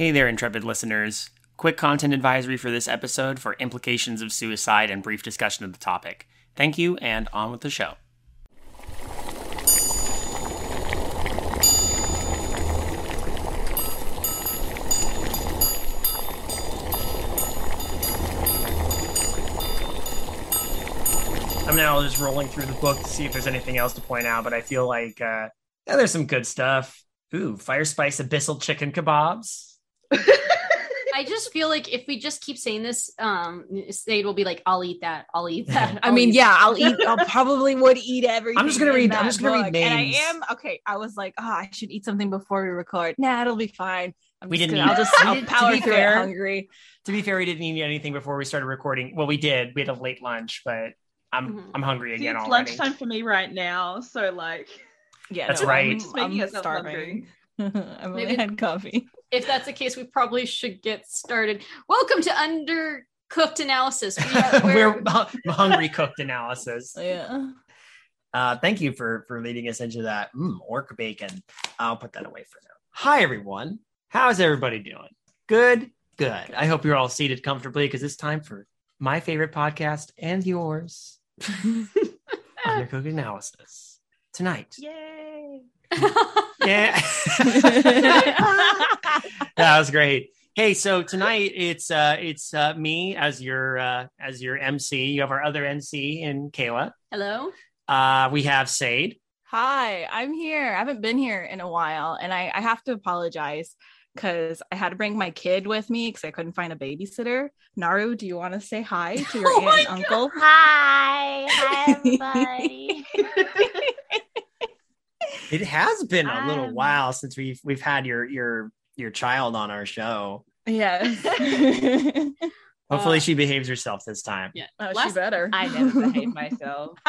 Hey there, intrepid listeners. Quick content advisory for this episode for implications of suicide and brief discussion of the topic. Thank you, and on with the show. I'm now just rolling through the book to see if there's anything else to point out, but I feel like uh, yeah, there's some good stuff. Ooh, fire spice abyssal chicken kebabs. I just feel like if we just keep saying this, um, Sade will be like, "I'll eat that. I'll eat that." I I'll mean, eat yeah, I'll eat. I'll probably would eat everything. I'm just gonna read- I'm just gonna read book. And. I am okay. I was like, oh, I should eat something before we record. Nah, it'll be fine. I'm We didn't gonna, eat- I'll just I'll to power be through fair- hungry. To be fair, we didn't eat anything before we started recording. Well, we did. We had a late lunch, but I'm Mhm. I'm hungry See, again it's already. lunchtime for me right now, so like Yeah, That's no, right. I'm, Just I'm yourself starving. I've only had coffee. If that's the case, we probably should get started. Welcome to Undercooked Analysis. We are, We're we're, hungry cooked analysis. Yeah. Uh, thank you for for leading us into that. Mm, orc bacon. I'll put that away for now. Hi everyone. How's everybody doing? Good. Good. I hope you're all seated comfortably because it's time for my favorite podcast and yours, Undercooked Analysis. Tonight. yay. Yeah. that was great. Hey, so tonight it's uh it's uh me as your uh as your MC. You have our other MC in Kayla. Hello. Uh we have Sade. Hi, I'm here. I haven't been here in a while, and I, I have to apologize because I had to bring my kid with me because I couldn't find a babysitter. Naru, do you want to say hi to your Oh aunt my and uncle? Hi, hi everybody. It has been a little Um, while since we've we've had your your your child on our show. Yes. Hopefully Uh, she behaves herself this time. Yeah. oh, she better. I never behave myself.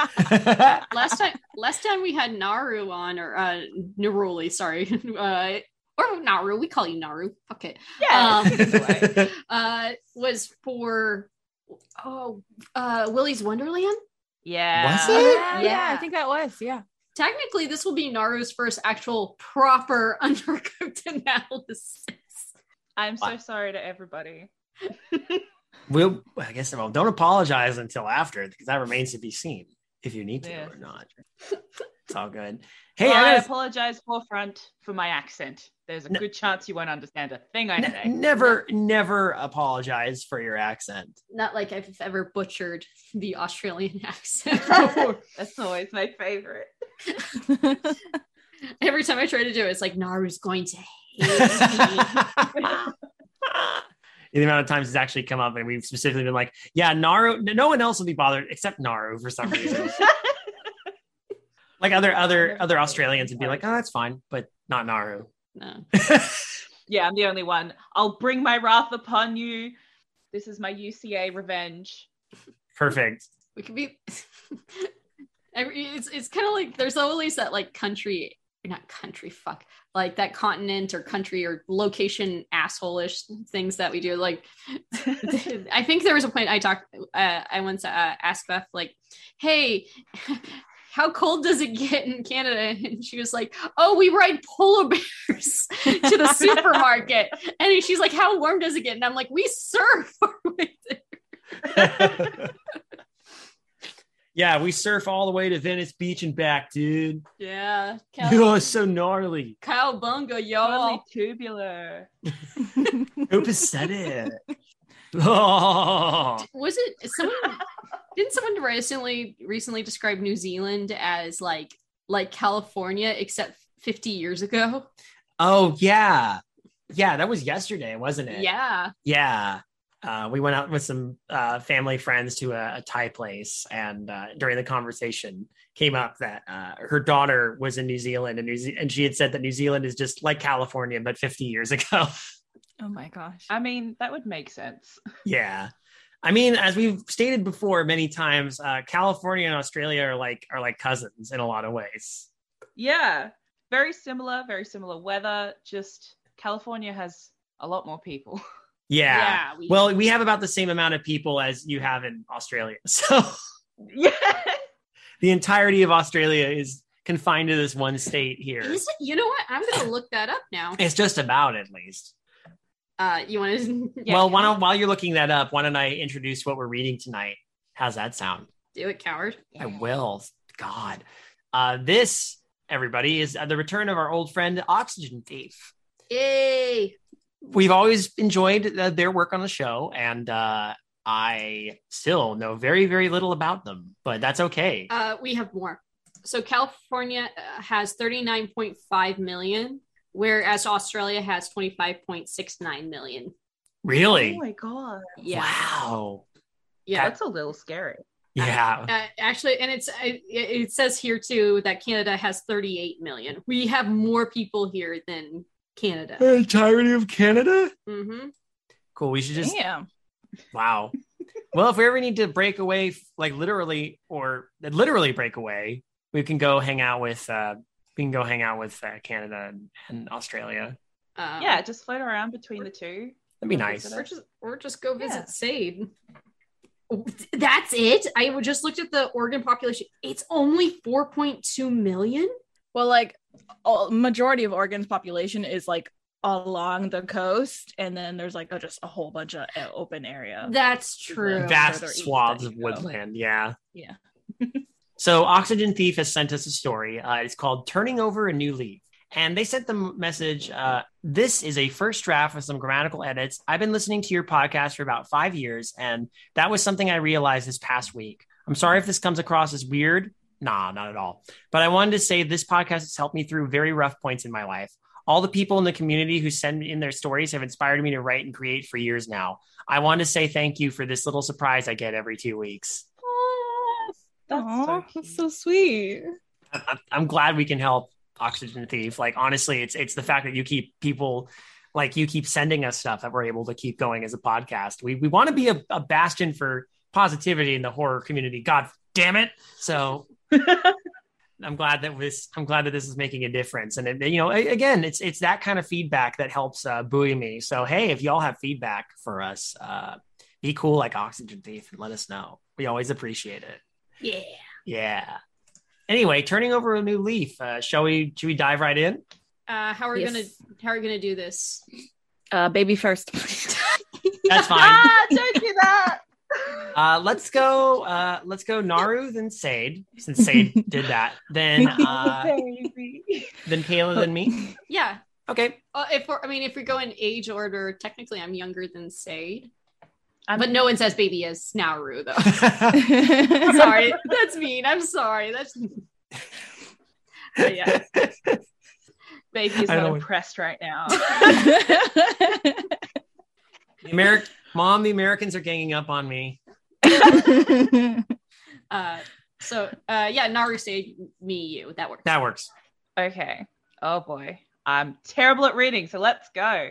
last time last time we had Naru on or uh Naruli, sorry. Uh or Naru, we call you Naru. Fuck it. Yeah. Um, either. Uh was for oh uh Willy's Wonderland. yeah. Was it? yeah, yeah, Yeah. I think that was. Yeah. Technically, this will be Naru's first actual proper undercooked analysis. I'm so sorry to everybody. we'll I guess well, don't apologize until after because that remains to be seen if you need to Yeah. or not. It's all good. Hey, Well, I I gotta apologize forefront for my accent. There's a good chance you won't understand a thing I N- say. never, never apologize for your accent. Not like I've ever butchered the Australian accent. That's always my favorite. Every time I try to do it, it's like Naru's going to hate me. the amount of times it's actually come up, and we've specifically been like, "Yeah, Naru." No one else will be bothered except Naru for some reason. Like other other other Australians would be like, "Oh, that's fine," but not Naru. No. Yeah, I'm the only one. I'll bring my wrath upon you. This is my UCA revenge. Perfect. We could be. It's it's kind of like there's always that like country, not country, fuck, like that continent or country or location asshole-ish things that we do. Like, I think there was a point I talked, uh, I once uh, asked Beth, like, hey, how cold does it get in Canada? And she was like, oh, we ride polar bears to the supermarket. And she's like, how warm does it get? And I'm like, we surf. yeah, we surf all the way to Venice Beach and back, dude. yeah. Oh, it's so gnarly. Cowbunga, y'all. Totally tubular. Who said it? Oh, Was it someone? didn't someone recently recently describe New Zealand as like like California except 50 years ago? oh yeah, yeah. That was yesterday, wasn't it? Yeah. Yeah. Uh, we went out with some uh, family friends to a, a Thai place, and uh, during the conversation, came up that uh, her daughter was in New Zealand, and New Ze- and she had said that New Zealand is just like California, but 50 years ago. oh my gosh. I mean, that would make sense. yeah, I mean, as we've stated before many times, uh, California and Australia are like are like cousins in a lot of ways. Yeah, very similar, very similar weather. Just California has a lot more people. Yeah. we- Well, we have about the same amount of people as you have in Australia, so yeah. the entirety of Australia is confined to this one state here. Is it? You know what? I'm gonna look that up now. It's just about at least. Uh, you want to? Yeah, well, why don't, while you're looking that up, why don't I introduce what we're reading tonight? How's that sound? do it, coward. I will. God. Uh, this, everybody, is uh, the return of our old friend, Oxygen Thief. Yay! We've always enjoyed uh, their work on the show, and uh, I still know very, very little about them, but that's okay. Uh, we have more. So California uh, has 39.5 million, whereas Australia has 25.69 million. really? Oh my god. Yeah, Wow. yeah. That's a little scary. Yeah. Uh, actually, and it's it, it says here too that Canada has 38 million. We have more people here than Canada. The entirety of Canada? hmm Cool. We should just Damn. Wow. well, if we ever need to break away, like literally or literally break away, we can go hang out with. uh We can go hang out with uh, Canada and, and Australia. Um, yeah, just float around between the two. That'd be nice. or just or just go visit Yeah. Sade. That's it. I would just looked at the Oregon population. It's only 4.2 million. Well, like a majority of Oregon's population is like along the coast, and then there's like a, just a whole bunch of uh, open area. That's true. Vast swaths of woodland. Yeah. Yeah. So Oxygen Thief has sent us a story. Uh, it's called "Turning Over a New Leaf." And they sent the message uh, This is a first draft with some grammatical edits. I've been listening to your podcast for about five years, and that was something I realized this past week. I'm sorry if this comes across as weird. Nah, not at all. But I wanted to say this podcast has helped me through very rough points in my life. All the people in the community who send in their stories have inspired me to write and create for years now. I want to say thank you for this little surprise I get every two weeks. That's Aw, so that's so sweet. I- I'm glad we can help Oxygen Thief. Like honestly, it's it's the fact that you keep people like you keep sending us stuff that we're able to keep going as a podcast. We we want to be a, a bastion for positivity in the horror community. God damn it! So I'm glad that this I'm glad that this is making a difference. And it, you know, again, it's it's that kind of feedback that helps uh, buoy me. So hey, if y'all have feedback for us, uh, be cool like Oxygen Thief and let us know. We always appreciate it. Yeah. Yeah. Anyway, turning over a new leaf. Uh, shall we? Should we dive right in? Uh, how are we Yes. gonna how are we gonna do this? Uh, baby first. That's fine. ah, don't do that. Uh, let's go. Uh, let's go. Naru then Sade, since Sade did that. Then uh, then Kayla, then me. Yeah. Okay. Uh, if we're, I mean, if we go in age order, technically I'm younger than Sade, I'm- but no one says baby as Naru though. Sorry. sorry, that's mean. I'm sorry. That's But yeah. Baby is not know. impressed right now. The Ameri- Mom, the Americans are ganging up on me. uh. So uh, yeah, Naru say me, you. That works. That works. Okay. Oh boy. I'm terrible at reading, so let's go.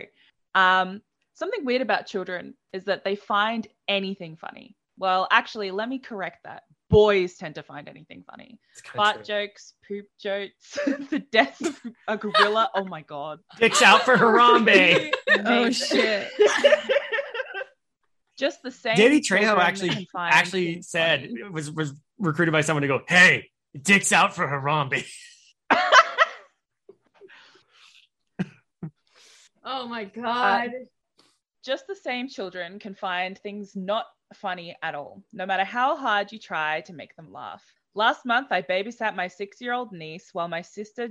Um, something weird about children is that they find anything funny. Well, actually, let me correct that. Boys tend to find anything funny. It's kinda Fart jokes, poop jokes, the death of a gorilla. Oh my god. Dicks out for Harambe. oh shit. Just the same. Danny Trejo actually actually said funny. was was recruited by someone to go, "Hey, dicks out for Harambe." Oh my uh, god. Just the same children can find things not funny at all, no matter how hard you try to make them laugh. Last month, I babysat my six-year-old niece while my sister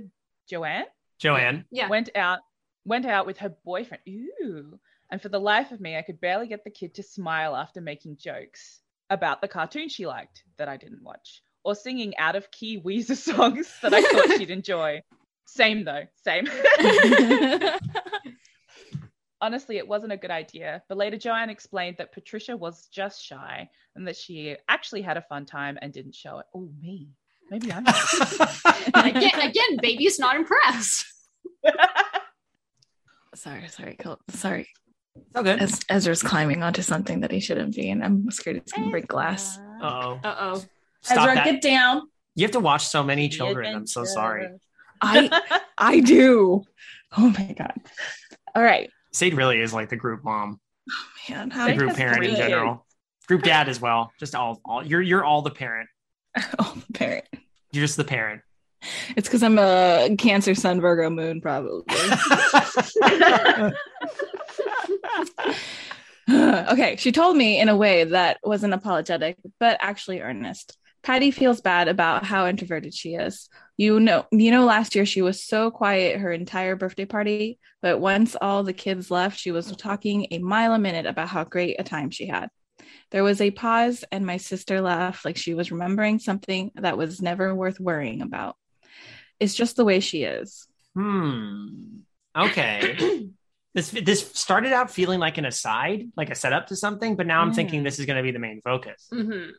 Joanne Joanne. yeah. went out went out with her boyfriend. Ooh. And for the life of me, I could barely get the kid to smile after making jokes about the cartoon she liked that I didn't watch, or singing out of key Weezer songs that I thought she'd enjoy. Same though, same. Honestly, it wasn't a good idea, but later Joanne explained that Patricia was just shy and that she actually had a fun time and didn't show it. Oh, me. Maybe I'm. again, again, baby's not impressed. sorry, sorry, Col- sorry. Oh, good. Ez- Ezra's climbing onto something that he shouldn't be, and I'm scared it's gonna break glass. Uh oh. Uh oh. Ezra, that. get down. You have to watch so many children. I'm so sorry. I I do. Oh my god. All right, Sade really is like the group mom, oh, man. How Sade group parent in general, group dad as well. Just all, all you're you're all the parent. oh, parent. You're just the parent. It's because I'm a Cancer Sun Virgo Moon, probably. okay, she told me in a way that wasn't apologetic, but actually earnest. Patty feels bad about how introverted she is. You know, you know, last year she was so quiet her entire birthday party, but once all the kids left, she was talking a mile a minute about how great a time she had. There was a pause, and my sister laughed like she was remembering something that was never worth worrying about. It's just the way she is. Hmm. Okay. this this started out feeling like an aside, like a setup to something, but now I'm Mm. thinking this is going to be the main focus. hmm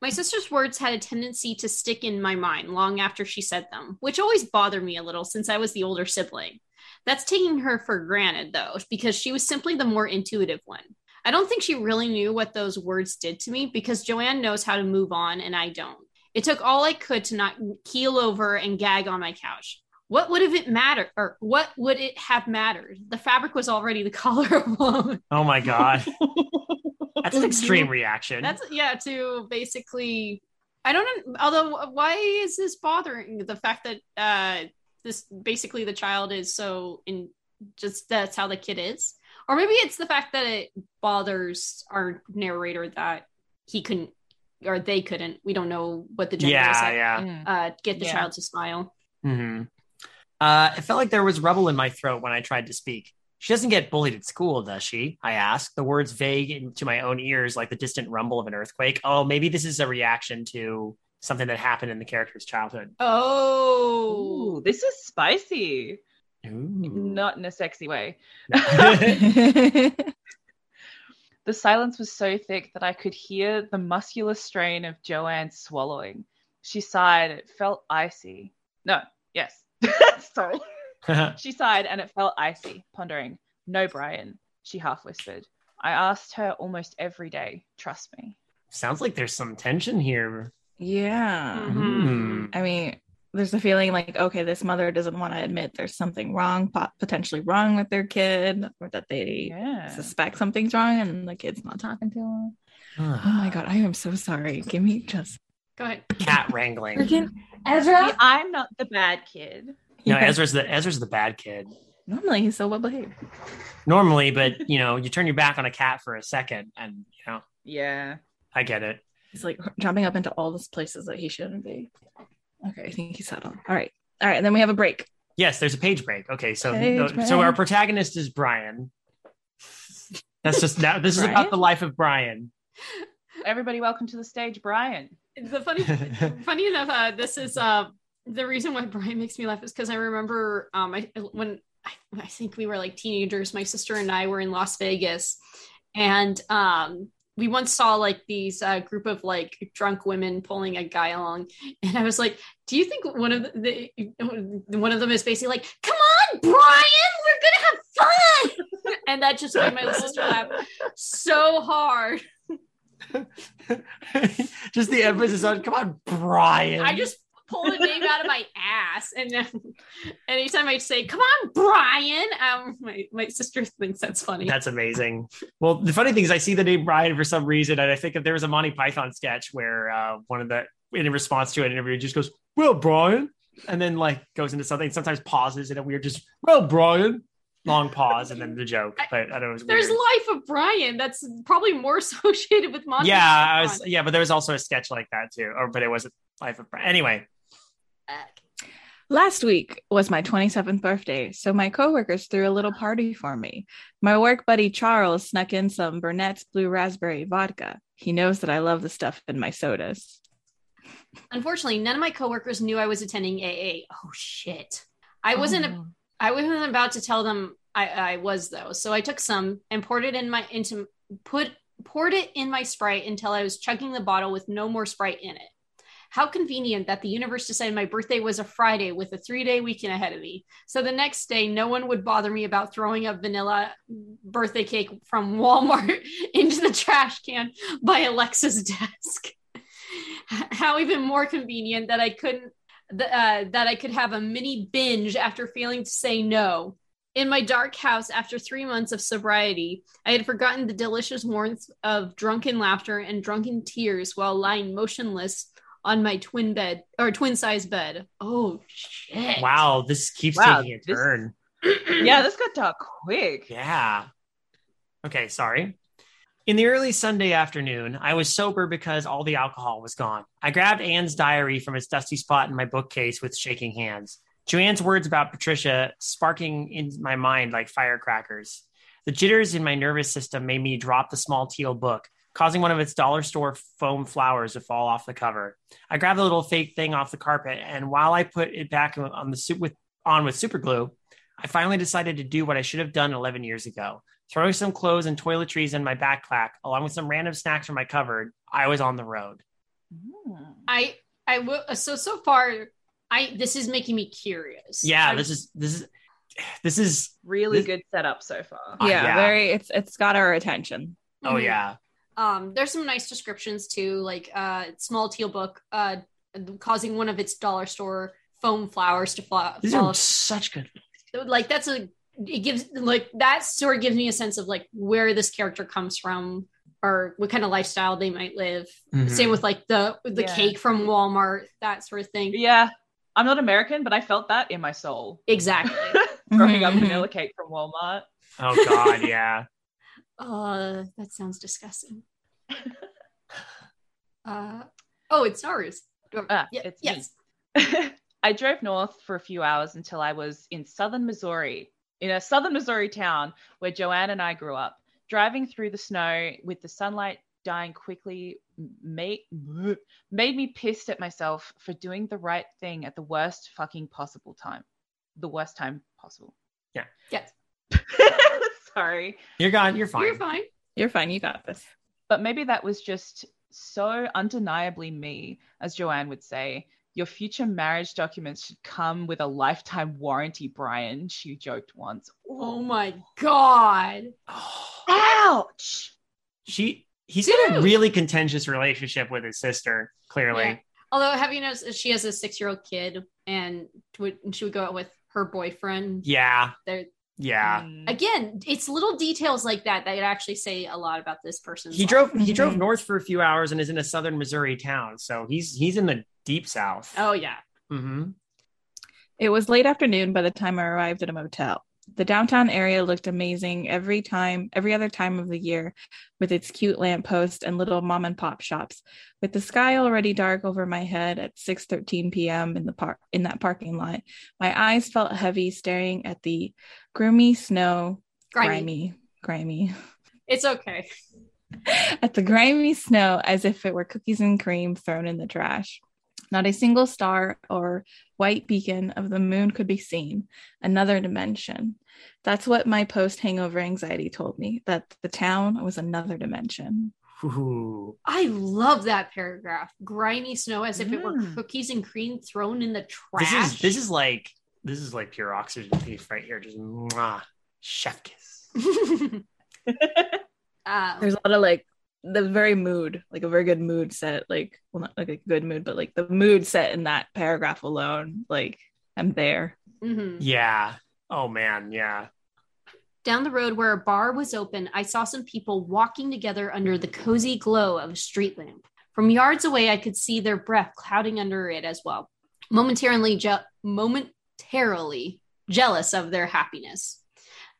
My sister's words had a tendency to stick in my mind long after she said them, which always bothered me a little since I was the older sibling. That's taking her for granted, though, because she was simply the more intuitive one. I don't think she really knew what those words did to me because Joanne knows how to move on and I don't. It took all I could to not keel over and gag on my couch. What would have it mattered, or what would it have mattered? The fabric was already the color of bone. Oh my god, that's an extreme reaction. That's yeah, to basically I don't although why is this bothering the fact that uh this basically the child is so in just that's how the kid is. Or maybe it's the fact that it bothers our narrator that he couldn't or they couldn't. We don't know what the gender is. yeah, yeah. Mm. Uh get the Yeah. child to smile. Mm-hmm. Uh, it felt like there was rubble in my throat when I tried to speak. She doesn't get bullied at school, does she? I ask, the words vague into my own ears like the distant rumble of an earthquake. Oh, maybe this is a reaction to something that happened in the character's childhood. Oh Ooh, this is spicy. Ooh. Not in a sexy way. The silence was so thick that I could hear the muscular strain of Joanne swallowing. She sighed. It felt icy. No, yes. Sorry. She sighed and it felt icy, pondering. No, Brian, she half whispered. I asked her almost every day, trust me. Sounds like there's some tension here. yeah. Mhm. Hmm. I mean, there's a feeling like, okay, this mother doesn't want to admit there's something wrong, potentially wrong with their kid, or that they Yeah. suspect something's wrong and the kid's not talking to them. Oh my God, I am so sorry. Give me just. Go ahead. Cat wrangling. Freaking See, I'm not the bad kid. No, Yeah. Ezra's the Ezra's the bad kid. Normally he's so well behaved. Normally, but you know, you turn your back on a cat for a second, and you know, Yeah. I get it. He's like jumping up into all these places that he shouldn't be. Okay, I think he's settled. All right. All right. And then we have a break. Yes, there's a page break. Okay, so Page so break. our protagonist is Brian. That's just now. This is about the life of Brian. Everybody, welcome to the stage, Brian. the funny funny enough uh this is uh the reason why brian makes me laugh is because i remember um I, when I, I think we were like teenagers my sister and i were in las vegas and um we once saw like these uh, group of like drunk women pulling a guy along and i was like do you think one of the, the one of them is basically like come on brian we're gonna have fun and that just made my little sister laugh so hard just the emphasis on come on, Brian. I just pulled a name out of my ass, and then anytime I say "Come on, Brian," um, my my sister thinks that's funny. That's amazing. Well, the funny thing is, I see the name Brian for some reason, and I think if there was a Monty Python sketch where uh, one of the in response to an interview just goes, "Well, Brian," and then like goes into something, sometimes pauses in a weird, just "Well, Brian," long pause, and then the joke. But I don't know. It There's weird. Life of Brian. That's probably more associated with Monty. yeah, I was, yeah, but there was also a sketch like that too, or but it wasn't Life of Brian. Anyway, Last week was my 27th birthday, so my coworkers threw a little party for me. My work buddy Charles snuck in some Burnett's Blue Raspberry vodka. He knows that I love the stuff in my sodas. Unfortunately, none of my coworkers knew I was attending AA. Oh shit! I oh, wasn't. Oh. I wasn't about to tell them I, I was though. So I took some and poured it in my into put poured it in my sprite until I was chugging the bottle with no more sprite in it. How convenient that the universe decided my birthday was a Friday with a three day weekend ahead of me. So the next day, no one would bother me about throwing a vanilla birthday cake from Walmart into the trash can by Alexa's desk. How even more convenient that I couldn't uh, that I could have a mini binge after failing to say no. In my dark house, after three months of sobriety, I had forgotten the delicious warmth of drunken laughter and drunken tears while lying motionless on my twin bed or twin size bed. Oh shit! wow, this keeps Wow, taking a this- turn. Yeah, this got dark quick. Yeah. Okay, sorry. In the early Sunday afternoon, I was sober because all the alcohol was gone. I grabbed Anne's diary from its dusty spot in my bookcase with shaking hands. Joanne's words about Patricia sparking in my mind like firecrackers. The jitters in my nervous system made me drop the small teal book, causing one of its dollar store foam flowers to fall off the cover. I grabbed the little fake thing off the carpet, and while I put it back on the soup with on with super glue, I finally decided to do what I should have done 11 years ago. Throwing some clothes and toiletries in my backpack, along with some random snacks from my cupboard, I was on the road. Mm. I I will so so far I this is making me curious. Yeah, I'm- this is this is this is Really This- good setup so far. Uh, yeah, yeah. very. It's it's got our attention. oh Mhm. yeah. Um, there's some nice descriptions too, like uh, small teal book, uh, causing one of its dollar store foam flowers to fly. These fall are such good. like that's a it gives like that sort of gives me a sense of like where this character comes from or what kind of lifestyle they might live. Mhm. Same with like the the Yeah. cake from Walmart, that sort of thing. Yeah. I'm not American, but I felt that in my soul. Exactly. Throwing up Mhm. vanilla cake from Walmart. Oh god, yeah. uh, that sounds disgusting. uh, oh, it's ours. Ah, Yeah, it's me. yes. I drove north for a few hours until I was in southern Missouri, in a southern Missouri town where Joanne and I grew up. Driving through the snow with the sunlight dying quickly made, made me pissed at myself for doing the right thing at the worst fucking possible time. The worst time possible. Yeah. Yes. Sorry. You're gone. You're fine. You're fine. You're fine. You got this. But maybe that was just so undeniably me, as Joanne would say. Your future marriage documents should come with a lifetime warranty, Brian, she joked once. Oh my god. Ouch! She he's in a really contentious relationship with his sister, clearly. Yeah. Although, have you noticed she has a six-year-old kid, and would and she would go out with her boyfriend? Yeah. They're Yeah. Mm. again, it's little details like that that actually say a lot about this person. He drove he drove north for a few hours and is in a southern Missouri town. So he's he's in the deep south. Oh yeah. hmm It was late afternoon by the time I arrived at a motel. The downtown area looked amazing every time, every other time of the year, with its cute lampposts and little mom and pop shops. With the sky already dark over my head at 6:13 p.m. in the park in that parking lot, my eyes felt heavy staring at the grimy snow, Grimy. grimy, grimy, It's okay. at the grimy snow as if it were cookies and cream thrown in the trash. Not a single star or white beacon of the moon could be seen. Another dimension. That's what my post hangover anxiety told me that the town was another dimension. Ooh. I love that paragraph. Grimy snow, as if it were Mm. cookies and cream thrown in the This trash. is this is like this is like pure Oxygen Thief right here. Just mwah, chef kiss. um, There's a lot of like the very mood, like a very good mood set, like well not like a good mood, but like the mood set in that paragraph alone. Like I'm there. mhm. Yeah. Oh man, yeah. Down the road where a bar was open, I saw some people walking together under the cozy glow of a street lamp. From yards away, I could see their breath clouding under it as well. Momentarily, je- momentarily jealous of their happiness.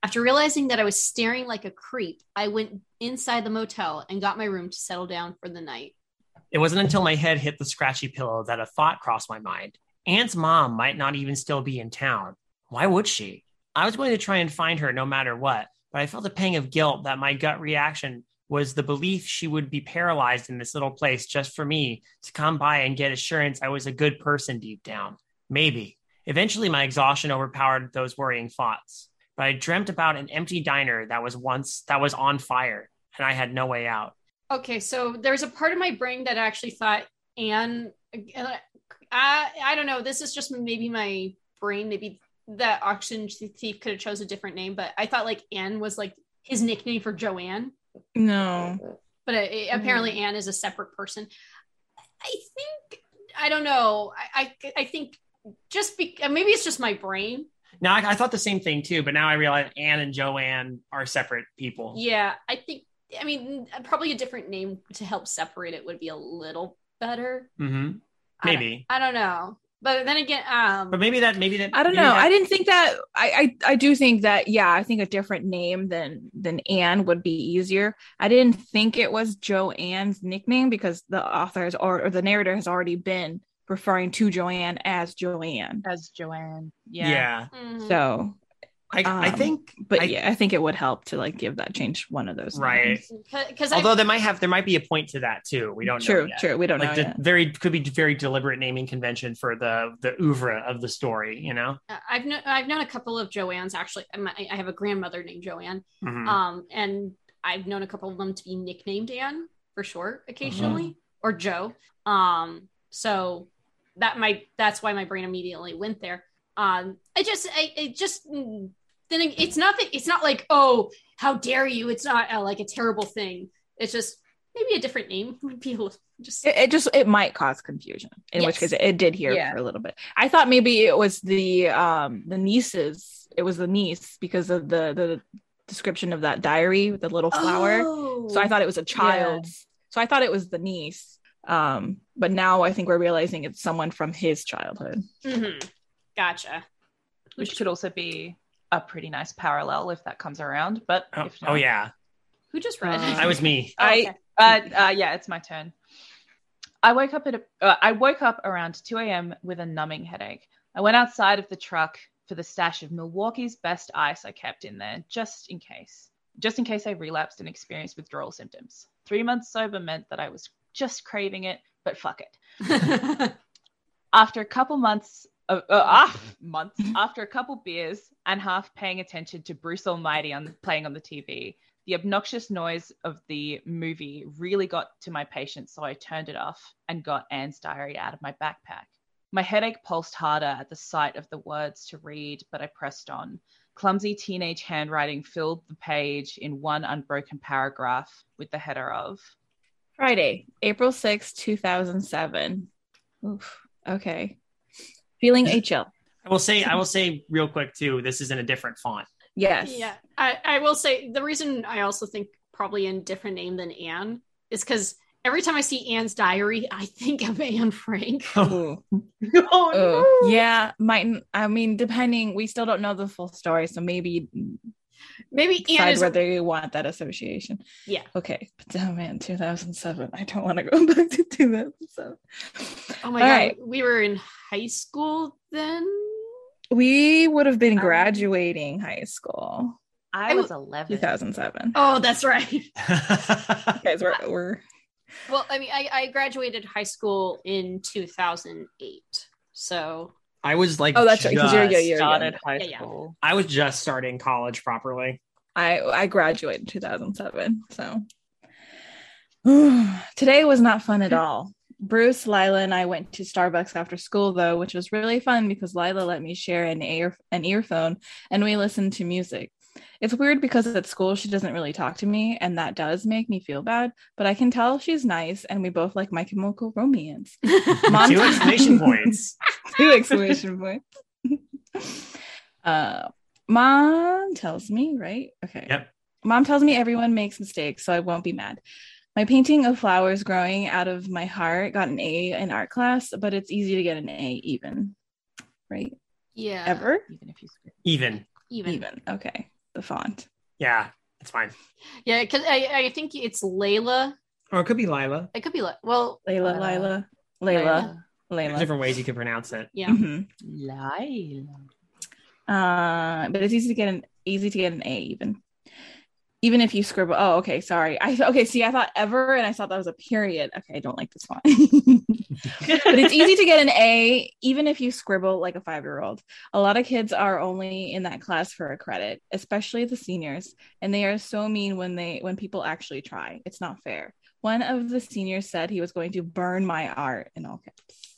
After realizing that I was staring like a creep, I went inside the motel and got my room to settle down for the night. It wasn't until my head hit the scratchy pillow that a thought crossed my mind. Aunt's mom might not even still be in town. Why would she? I was going to try and find her no matter what, but I felt a pang of guilt that my gut reaction was the belief she would be paralyzed in this little place just for me to come by and get assurance I was a good person deep down. Maybe. Eventually, my exhaustion overpowered those worrying thoughts. But I dreamt about an empty diner that was once that was on fire, and I had no way out. Okay, so there's a part of my brain that actually thought Anne. uh, I I don't know. This is just maybe my brain. Maybe that Oxygen Thief could have chose a different name, but I thought like Anne was like his nickname for Joanne. No. But it, it- apparently Anne is a separate person. I think I don't know. I I, I think just be, maybe it's just my brain. Now I, I thought the same thing too, but now I realize Anne and Joanne are separate people. Yeah, I think. I mean, probably a different name to help separate it would be a little better. hmm I don't- Maybe. I don't know. but then again, um, But maybe that maybe that I don't know. that- I didn't think that. I, I I do think that. Yeah, I think a different name than than Anne would be easier. I didn't think it was Joanne's nickname because the author has or, or the narrator has already been referring to Joanne as Joanne. As Joanne. yeah. Yeah. mhm. So, I, I Um, think but I- yeah, I think it would help to like give that change one of those. Right. names. because although there might have there might be a point to that too. We don't know True. True. We don't like know. the yet. very could be very deliberate naming convention for the the oeuvre of the story, you know. Uh, I've known I've known a couple of Joannes actually. I'm- I I have a grandmother named Joanne, Mhm. um, and I've known a couple of them to be nicknamed Anne for short occasionally, or Joe. Um, so that might that's why my brain immediately went there. Um, I just I it just then it's not that it's not like oh how dare you it's not uh, like a terrible thing. It's just maybe a different name would be just it, it just it might cause confusion in which case it, did here Yeah. for a little bit i thought maybe it was the um the nieces it was the niece because of the the description of that diary with the little flower Oh. so i thought it was a child's so i thought it was the niece um but now i think we're realizing it's someone from his childhood Mhm. Gotcha. Which could also be a pretty nice parallel if that comes around. But Oh, if not, oh yeah, Who just read? Uh. I was me. Oh, I okay. uh, uh yeah, it's my turn. I woke up at a, uh, I woke up around 2 a.m. with a numbing headache. I went outside of the truck for the stash of Milwaukee's best ice I kept in there just in case. Just in case I relapsed and experienced withdrawal symptoms. Three months sober meant that I was just craving it, but fuck it. After a couple months of uh, ah, months after a couple beers and half paying attention to Bruce Almighty on playing on the TV, the obnoxious noise of the movie really got to my patience, so I turned it off and got Anne's diary out of my backpack. My headache pulsed harder at the sight of the words to read, but I pressed on. Clumsy teenage handwriting filled the page in one unbroken paragraph with the header of friday april sixth, 2007 Oof. okay feeling a chill I will say I will say real quick too. This is in a different font. yes Yeah, I, I will say the reason I also think probably in different name than Anne is because every time I see Anne's diary, I think of Anne Frank. Oh. Ooh. Oh, Oh, yeah, might. I mean, depending, we still don't know the full story, so maybe Maybe decide is whether you want that association. Yeah. Okay, but oh man, 2007. I don't want to go back to 2007. oh my All god, right. we were in high school then. We would have been Um, graduating high school I I was 11. 2007. Oh, that's right. Guys, we're, we're Well, I mean, I, I graduated high school in 2008, so I was like, Oh, that's right, 'cause you're- just- yeah, you're- started high Yeah, yeah. I was just starting college properly. I I graduated in 2007. So today was not fun at all. Bruce, Lila, and I went to Starbucks after school though, which was really fun because Lila let me share an ear an earphone and we listened to music. It's weird because at school she doesn't really talk to me, and that does make me feel bad. But I can tell she's nice, and we both like My Chemical Romance. Mom- Two exclamation points. Two exclamation points. uh, mom tells me, right? Okay. Yep. Mom tells me everyone makes mistakes, so I won't be mad. My painting of flowers growing out of my heart got an A in art class, but it's easy to get an A even, right? yeah, Ever? Even if you Even. even, Even. Okay. The font. Yeah, it's fine. yeah, because I, I think it's Layla. Or it could be Lila. It could be like, well, Layla, Uh, Lila, Layla, There's Layla. different ways you can pronounce it. yeah. Mhm. Lila. Uh, but it's easy to get an easy to get an A even. Even if you scribble. Oh, okay. Sorry. I okay. See, I thought ever, and I thought that was a period. Okay, I don't like this one but it's easy to get an A even if you scribble like a five year old. A lot of kids are only in that class for a credit, especially the seniors, and they are so mean when they when people actually try. It's not fair. One of the seniors said he was going to burn my art in all caps.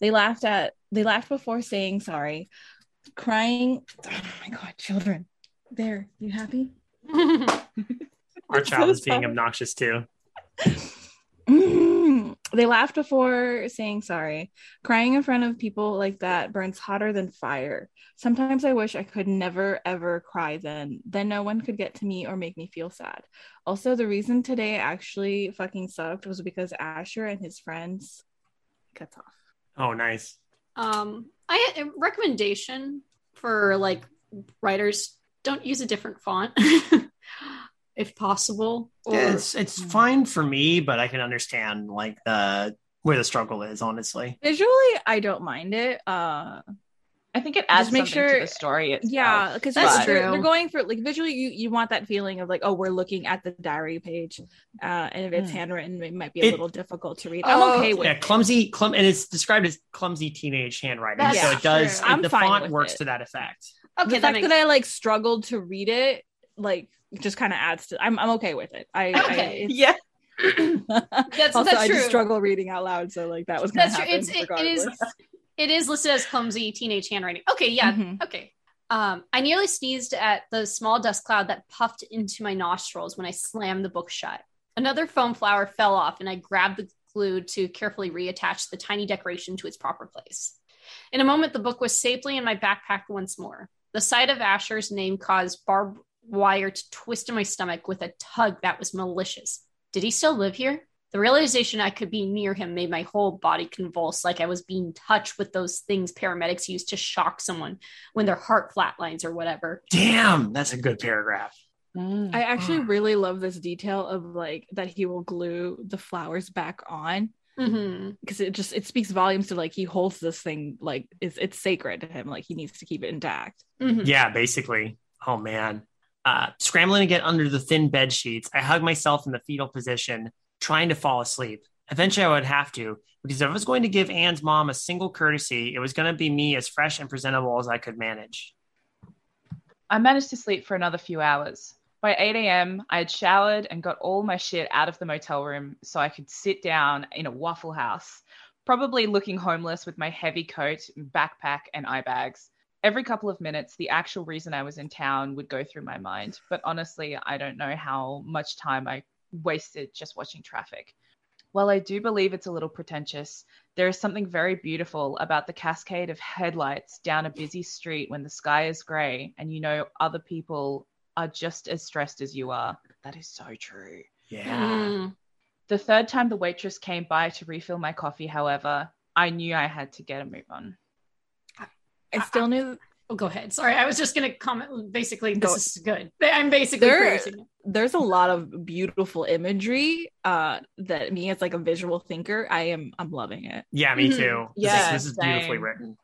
They laughed at they laughed before saying sorry, crying. Oh my god, children. There, you happy? Our child so is being sorry. obnoxious too. Mm. They laughed before saying sorry. Crying in front of people like that burns hotter than fire. Sometimes I wish I could never ever cry then. Then no one could get to me or make me feel sad. Also, the reason today actually fucking sucked was because Asher and his friends cuts off. Oh, nice. Um, I recommendation for like writers: don't use a different font if possible. Or, Yeah, it's it's fine for me, but I can understand like the where the struggle is. Honestly, Visually, I don't mind it. Uh, I think it adds Just make sure- to the story. Itself. yeah, because That's they're, true. they're going for like visually, you you want that feeling of like, oh, we're looking at the diary page, uh, and if it's Mm. handwritten, it might be a It- little difficult to read. Oh, I'm okay with yeah, it. clumsy, clum, and it's described as clumsy teenage handwriting. That's so it does. true. it- the font works it. to that effect. Okay, the that fact makes that I like struggled to read it, like, just kind of adds to. I'm I'm okay with it. I, Okay. I Yeah. that's, also that's I true. just struggle reading out loud, so like that was That's true. It's it, it is it is listed as clumsy teenage handwriting. Okay, yeah, Mhm. okay. Um, I nearly sneezed at the small dust cloud that puffed into my nostrils when I slammed the book shut. Another foam flower fell off, and I grabbed the glue to carefully reattach the tiny decoration to its proper place. In a moment, the book was safely in my backpack once more. The sight of Asher's name caused barbed wire to twist in my stomach with a tug that was malicious. Did he still live here? The realization I could be near him made my whole body convulse, like I was being touched with those things paramedics use to shock someone when their heart flatlines or whatever. Damn, that's a good paragraph. Mm. I actually really love this detail of like that he will glue the flowers back on because it just it speaks volumes to like he holds this thing like it's it's sacred to him like he needs to keep it intact. hmm Yeah, basically. Oh man. Uh, scrambling to get under the thin bed sheets, I hug myself in the fetal position, trying to fall asleep. Eventually, I would have to, because if I was going to give Anne's mom a single courtesy, it was going to be me as fresh and presentable as I could manage. I managed to sleep for another few hours. By 8 a.m., I had showered and got all my shit out of the motel room so I could sit down in a Waffle House, probably looking homeless with my heavy coat, backpack, and eye bags. Every couple of minutes, the actual reason I was in town would go through my mind, but honestly, I don't know how much time I wasted just watching traffic. While I do believe it's a little pretentious, there is something very beautiful about the cascade of headlights down a busy street when the sky is grey and you know other people are just as stressed as you are. That is so true. Yeah. The third time the waitress came by to refill my coffee, however, I knew I had to get a move on. I still knew Oh, go ahead. Sorry, I was just going to comment. Basically, this Go- is good. I'm basically There- there's a lot of beautiful imagery uh that me as like a visual thinker I am I'm loving it. Yeah, me Mhm. too. This, Yeah, is, this is beautifully written.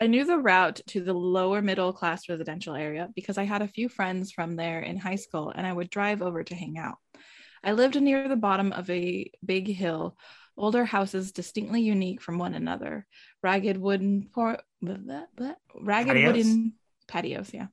I knew the route to the lower middle class residential area because I had a few friends from there in high school and I would drive over to hang out. I lived near the bottom of a big hill, older houses distinctly unique from one another, ragged wooden por- blah, blah, blah, ragged Patios? wooden patios, yeah.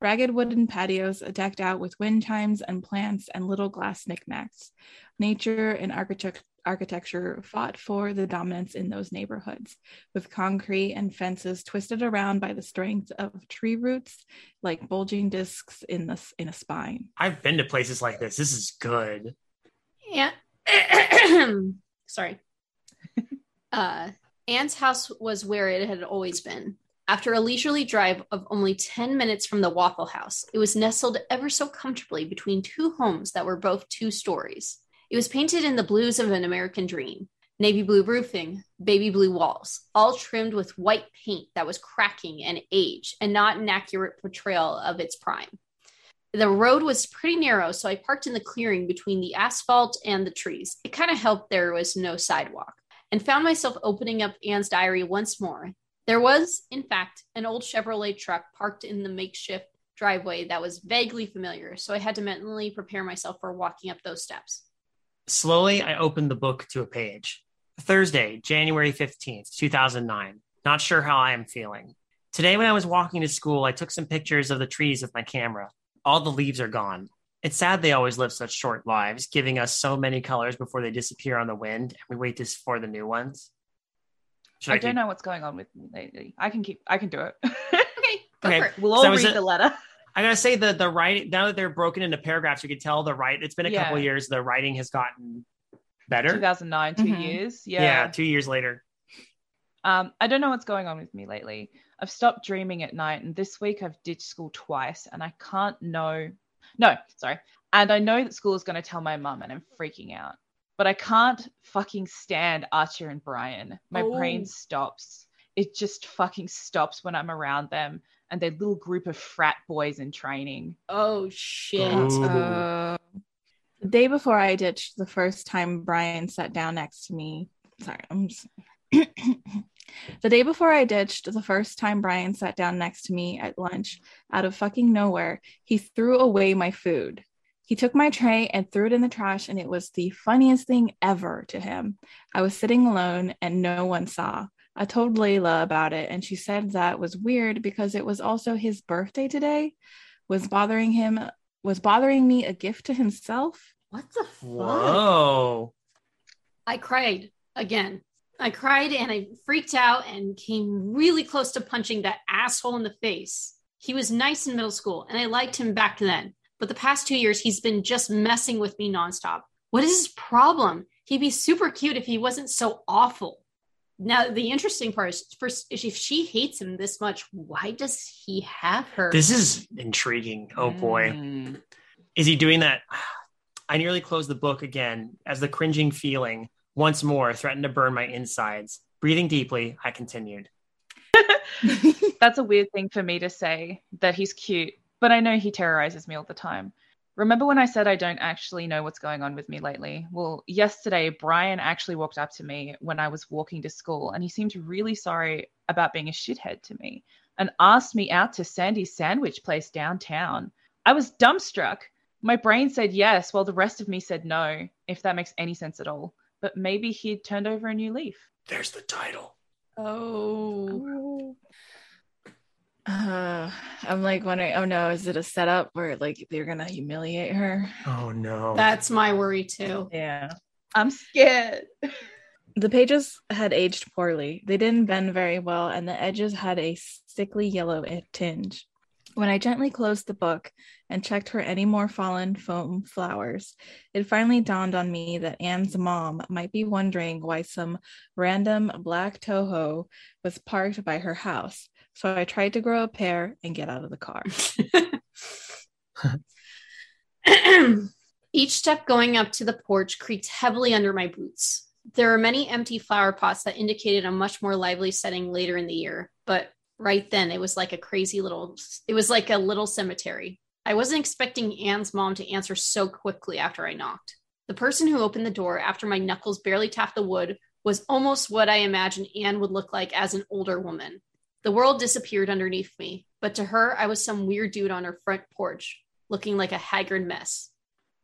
Ragged wooden patios decked out with wind chimes and plants and little glass knickknacks. Nature and architect- architecture fought for the dominance in those neighborhoods with concrete and fences twisted around by the strength of tree roots like bulging discs in the in a spine. I've been to places like this. This is good. Yeah. Sorry. Uh, Anne's house was where it had always been. After a leisurely drive of only 10 minutes from the Waffle House, it was nestled ever so comfortably between two homes that were both two stories. It was painted in the blues of an American dream navy blue roofing, baby blue walls, all trimmed with white paint that was cracking and age and not an accurate portrayal of its prime. The road was pretty narrow, so I parked in the clearing between the asphalt and the trees. It kind of helped there was no sidewalk, and found myself opening up Anne's diary once more. There was, in fact, an old Chevrolet truck parked in the makeshift driveway that was vaguely familiar, so I had to mentally prepare myself for walking up those steps. Slowly, I opened the book to a page. Thursday, January 15th, 2009. Not sure how I am feeling. Today, when I was walking to school, I took some pictures of the trees with my camera. All the leaves are gone. It's sad they always live such short lives, giving us so many colors before they disappear on the wind, and we wait this for the new ones. Should I, keep- don't know what's going on with me lately. I can keep. I can do it. Okay, Okay. it. we'll all read the letter. I gotta say the the writing now that they're broken into paragraphs, you can tell the right. It's been a couple Yeah. years. The writing has gotten better. 2009, 2 Mhm. years. yeah. Yeah. two years later. Um, I don't know what's going on with me lately. I've stopped dreaming at night, and this week I've ditched school twice, and I can't know. No, sorry. And I know that school is going to tell my mum, and I'm freaking out. But I can't fucking stand Archer and Brian. My Oh. brain stops. It just fucking stops when I'm around them and their little group of frat boys in training. Oh shit. Uh, the day before I ditched the first time Brian sat down next to me. Sorry, I'm just... the day before I ditched the first time Brian sat down next to me at lunch, out of fucking nowhere, he threw away my food. He took my tray and threw it in the trash, and it was the funniest thing ever to him. I was sitting alone and no one saw. I told Layla about it, and she said that was weird because it was also his birthday today. Was bothering him was bothering me a gift to himself? What the fuck? Whoa. I cried again. I cried and I freaked out and came really close to punching that asshole in the face. He was nice in middle school and I liked him back then. But the past two years, he's been just messing with me nonstop. What is his problem? He'd be super cute if he wasn't so awful. Now, the interesting part is, first, if she hates him this much, why does he have her? This is intriguing. Oh boy. Mm. Is he doing that? I nearly closed the book again as the cringing feeling once more threatened to burn my insides. Breathing deeply, I continued. That's a weird thing for me to say that he's cute, but I know he terrorizes me all the time. Remember when I said I don't actually know what's going on with me lately? Well, yesterday, Brian actually walked up to me when I was walking to school and he seemed really sorry about being a shithead to me and asked me out to Sandy's sandwich place downtown. I was dumbstruck. My brain said yes, while the rest of me said no, if that makes any sense at all. But maybe he'd turned over a new leaf. There's the title. oh. oh. Uh, I'm like wondering, oh no, is it a setup where like they're gonna humiliate her? Oh no. That's my worry too. Yeah. I'm scared. The pages had aged poorly. They didn't bend very well, and the edges had a sickly yellow tinge. When I gently closed the book and checked for any more fallen foam flowers, it finally dawned on me that Anne's mom might be wondering why some random black Tahoe was parked by her house. So I tried to grow a pair and get out of the car. Each step going up to the porch creaked heavily under my boots. There were many empty flower pots that indicated a much more lively setting later in the year, but right then it was like a crazy little it was like a little cemetery. I wasn't expecting Anne's mom to answer so quickly after I knocked. The person who opened the door after my knuckles barely tapped the wood was almost what I imagined Anne would look like as an older woman. The world disappeared underneath me, but to her, I was some weird dude on her front porch, looking like a haggard mess.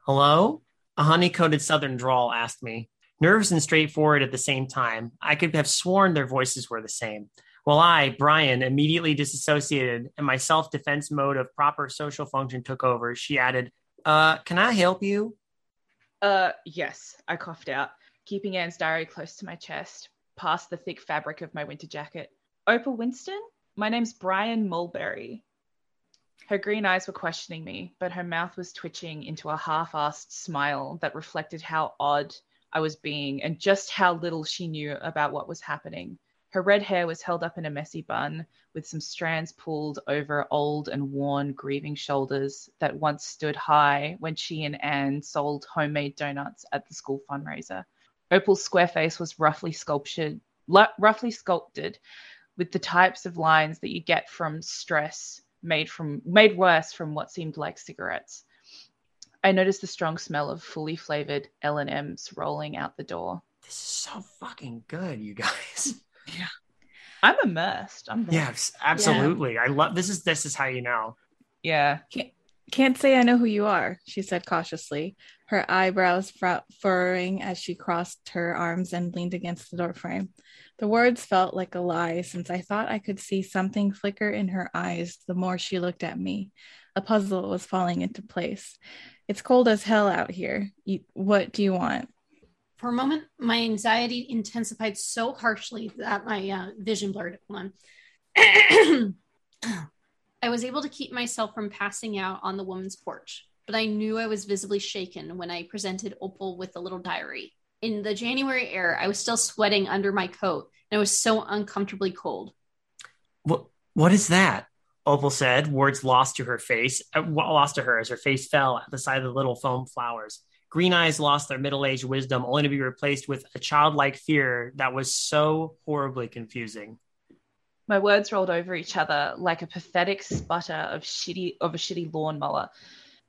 Hello? A honey coated southern drawl asked me. Nervous and straightforward at the same time, I could have sworn their voices were the same. While I, Brian, immediately disassociated and my self defense mode of proper social function took over, she added, Uh, can I help you? Uh, yes, I coughed out, keeping Anne's diary close to my chest, past the thick fabric of my winter jacket. Opal Winston? My name's Brian Mulberry. Her green eyes were questioning me, but her mouth was twitching into a half assed smile that reflected how odd I was being and just how little she knew about what was happening. Her red hair was held up in a messy bun, with some strands pulled over old and worn, grieving shoulders that once stood high when she and Anne sold homemade donuts at the school fundraiser. Opal's square face was roughly sculptured, roughly sculpted, with the types of lines that you get from stress made from made worse from what seemed like cigarettes. I noticed the strong smell of fully flavored L&Ms rolling out the door. This is so fucking good, you guys. Yeah, I'm immersed. I'm there. Yes, absolutely. I love this is this is how you know. Yeah. Can't say I know who you are, she said cautiously, her eyebrows furrowing as she crossed her arms and leaned against the doorframe. The words felt like a lie since I thought I could see something flicker in her eyes the more she looked at me. A puzzle was falling into place. It's cold as hell out here. What do you want? For a moment, my anxiety intensified so harshly that my uh, vision blurred. Hold on. I was able to keep myself from passing out on the woman's porch, but I knew I was visibly shaken when I presented Opal with the little diary. In the January air, I was still sweating under my coat, and I was so uncomfortably cold. What what is that? Opal said, words lost to her face, uh, lost to her as her face fell at the side of the little foam flowers. Green eyes lost their middle-aged wisdom, only to be replaced with a childlike fear that was so horribly confusing. My words rolled over each other like a pathetic sputter of shitty of a shitty lawnmower.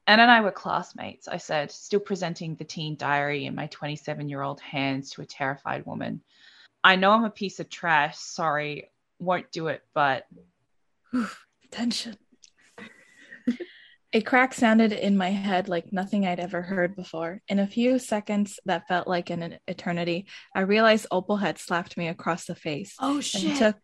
Anne and I were classmates, I said, still presenting the teen diary in my 27 year old hands to a terrified woman. I know I'm a piece of trash. Sorry, won't do it, but Tension. A crack sounded in my head like nothing I'd ever heard before. In a few seconds that felt like an eternity, I realized Opal had slapped me across the face Oh and shit. took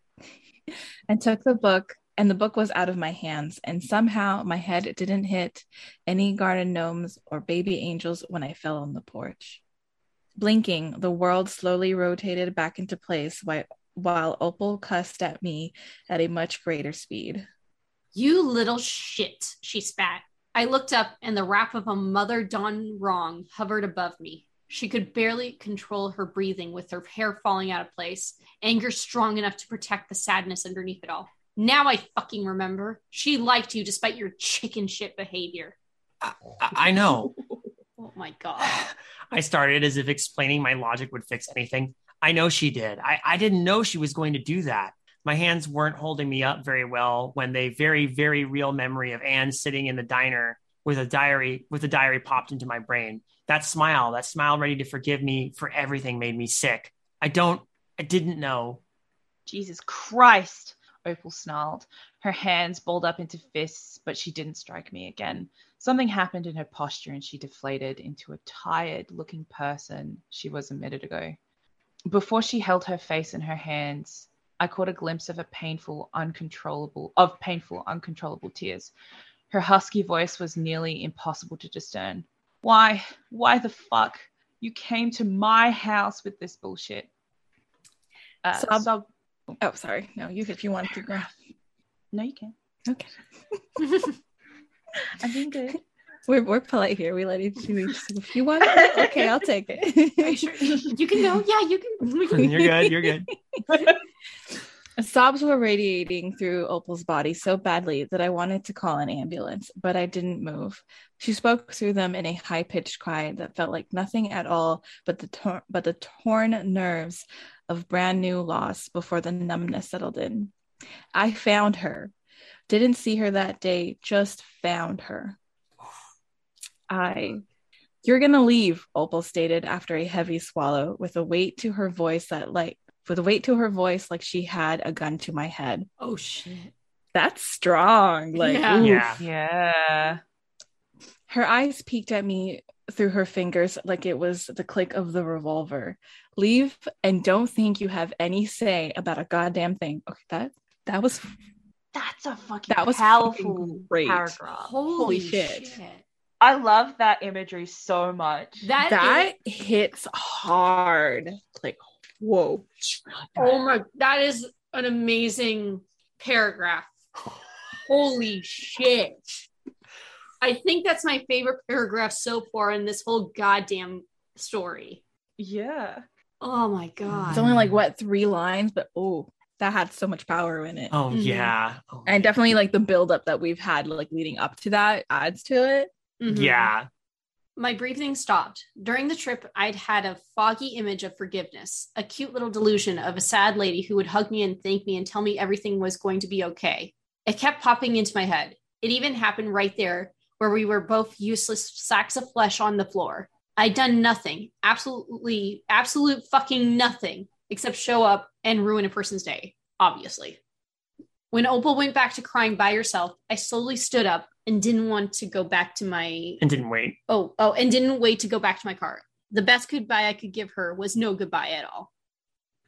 and took the book and the book was out of my hands and somehow my head didn't hit any garden gnomes or baby angels when I fell on the porch. Blinking, the world slowly rotated back into place while, Opal cussed at me at a much greater speed. You little shit, she spat. I looked up, and the wrap of a mother done wrong hovered above me. She could barely control her breathing with her hair falling out of place, anger strong enough to protect the sadness underneath it all. Now I fucking remember. She liked you despite your chicken shit behavior. I, I know. Oh my god. I started as if explaining my logic would fix anything. I know she did. I, I didn't know she was going to do that. My hands weren't holding me up very well when the very, very real memory of Anne sitting in the diner with a diary with a diary popped into my brain. That smile, that smile ready to forgive me for everything made me sick. I don't I didn't know. Jesus Christ, Opal snarled. Her hands balled up into fists, but she didn't strike me again. Something happened in her posture and she deflated into a tired looking person she was a minute ago. Before she held her face in her hands, I caught a glimpse of a painful, uncontrollable of painful, uncontrollable tears. Her husky voice was nearly impossible to discern. Why? Why the fuck? You came to my house with this bullshit. Uh, Sob- sob- Oh, sorry. No, you if you want to go. no, you can. Okay. I'm being good. We're, we're polite here. We let each other. If you want it, okay, I'll take Are you it. sure? You can go. Yeah, you can- You're good, you're good. Sobs were radiating through Opal's body so badly that I wanted to call an ambulance, but I didn't move. She spoke through them in a high-pitched cry that felt like nothing at all but the tor- but the torn nerves of brand new loss before the numbness settled in. I found her. Didn't see her that day, just found her. I You're gonna leave, Opal stated after a heavy swallow, with a weight to her voice that like with a weight to her voice like she had a gun to my head. Oh shit. That's strong. Like Yeah. Yeah. Yeah. Her eyes peeked at me through her fingers like it was the click of the revolver. Leave and don't think you have any say about a goddamn thing. Okay, that that was That's a fucking That was powerful fucking great. paragraph. Holy, shit. shit. I love that imagery so much. That, that is- hits hard. Like whoa. oh my that is an amazing paragraph. Holy shit. I think that's my favorite paragraph so far in this whole goddamn story. Yeah. Oh my god. It's only like what three lines, but oh, that had so much power in it. Oh Mhm. yeah. Oh, And definitely like the buildup that we've had like leading up to that adds to it. Mhm. yeah. My breathing stopped. During the trip, I'd had a foggy image of forgiveness, a cute little delusion of a sad lady who would hug me and thank me and tell me everything was going to be okay. It kept popping into my head. It even happened right there where we were both useless sacks of flesh on the floor. I'd done nothing, absolutely, absolute fucking nothing, except show up and ruin a person's day, obviously. When Opal went back to crying by herself, I slowly stood up and didn't want to go back to my And didn't wait. Oh, oh, and didn't wait to go back to my car. The best goodbye I could give her was no goodbye at all.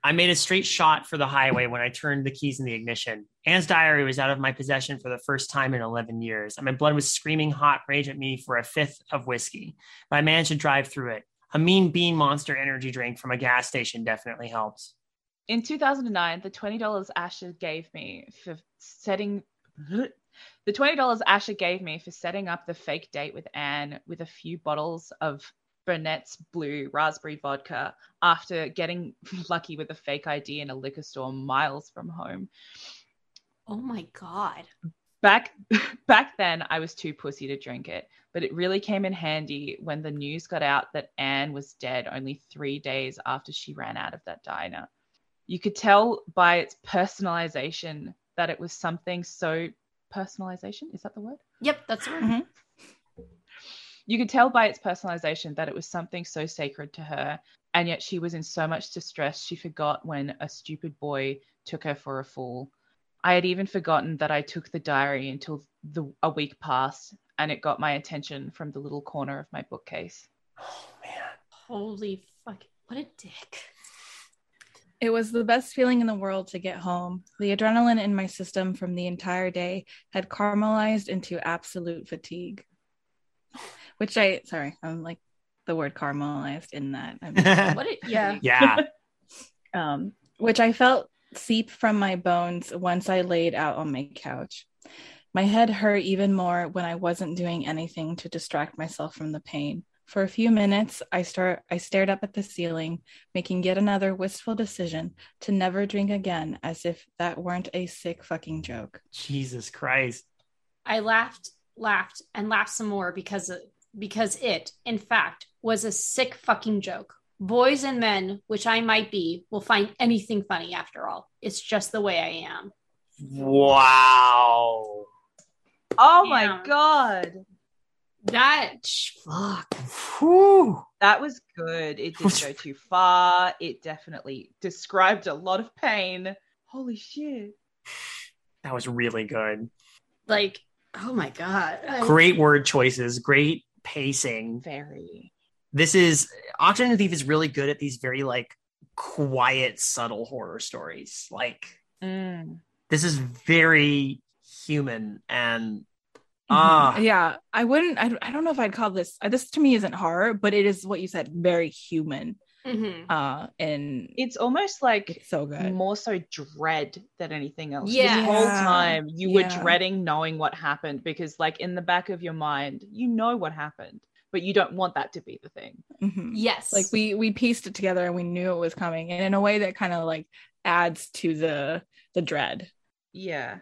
I made a straight shot for the highway when I turned the keys in the ignition. Anne's diary was out of my possession for the first time in 11 years, and my blood was screaming hot rage at me for a fifth of whiskey. But I managed to drive through it. A mean bean monster energy drink from a gas station definitely helps. In 2009, the $20 Asher gave me for setting the $20 Asher gave me for setting up the fake date with Anne with a few bottles of Burnett's Blue Raspberry Vodka after getting lucky with a fake ID in a liquor store miles from home. Oh my god. Back back then I was too pussy to drink it, but it really came in handy when the news got out that Anne was dead only 3 days after she ran out of that diner. You could tell by its personalization that it was something so personalization is that the word? Yep, that's the word. Mhm. You could tell by its personalization that it was something so sacred to her, and yet she was in so much distress she forgot when a stupid boy took her for a fool. I had even forgotten that I took the diary until the, a week passed, and it got my attention from the little corner of my bookcase. Oh man. Holy fuck. What a dick. It was the best feeling in the world to get home. The adrenaline in my system from the entire day had caramelized into absolute fatigue. Which I, sorry, I'm like the word caramelized in that. I'm What a yeah. yeah. um, which I felt seep from my bones once I laid out on my couch. My head hurt even more when I wasn't doing anything to distract myself from the pain. For a few minutes, I start I stared up at the ceiling, making yet another wistful decision to never drink again, as if that weren't a sick fucking joke. Jesus Christ. I laughed, laughed, and laughed some more because because it, in fact, was a sick fucking joke. Boys and men, which I might be, will find anything funny after all. It's just the way I am. Wow. Oh Yeah. my god. That fuck. Whew. That was good. It didn't go too far. It definitely described a lot of pain. Holy shit. That was really good. Like, oh my god. I- Great word choices, great pacing. Very. This is Oxygen and Thief is really good at these very like quiet, subtle horror stories. Like Mm. this is very human and ah yeah, I wouldn't. I, I don't know if I'd call this. uh, This to me isn't horror, but it is what you said, very human. Mhm. Uh, and It's almost like it's so good. more so dread than anything else. Yeah. This whole time you were dreading knowing what happened because, like, in the back of your mind, you know what happened, but you don't want that to be the thing. Mhm. Yes. like we we pieced it together and we knew it was coming and in a way that kind of like adds to the the dread Yeah.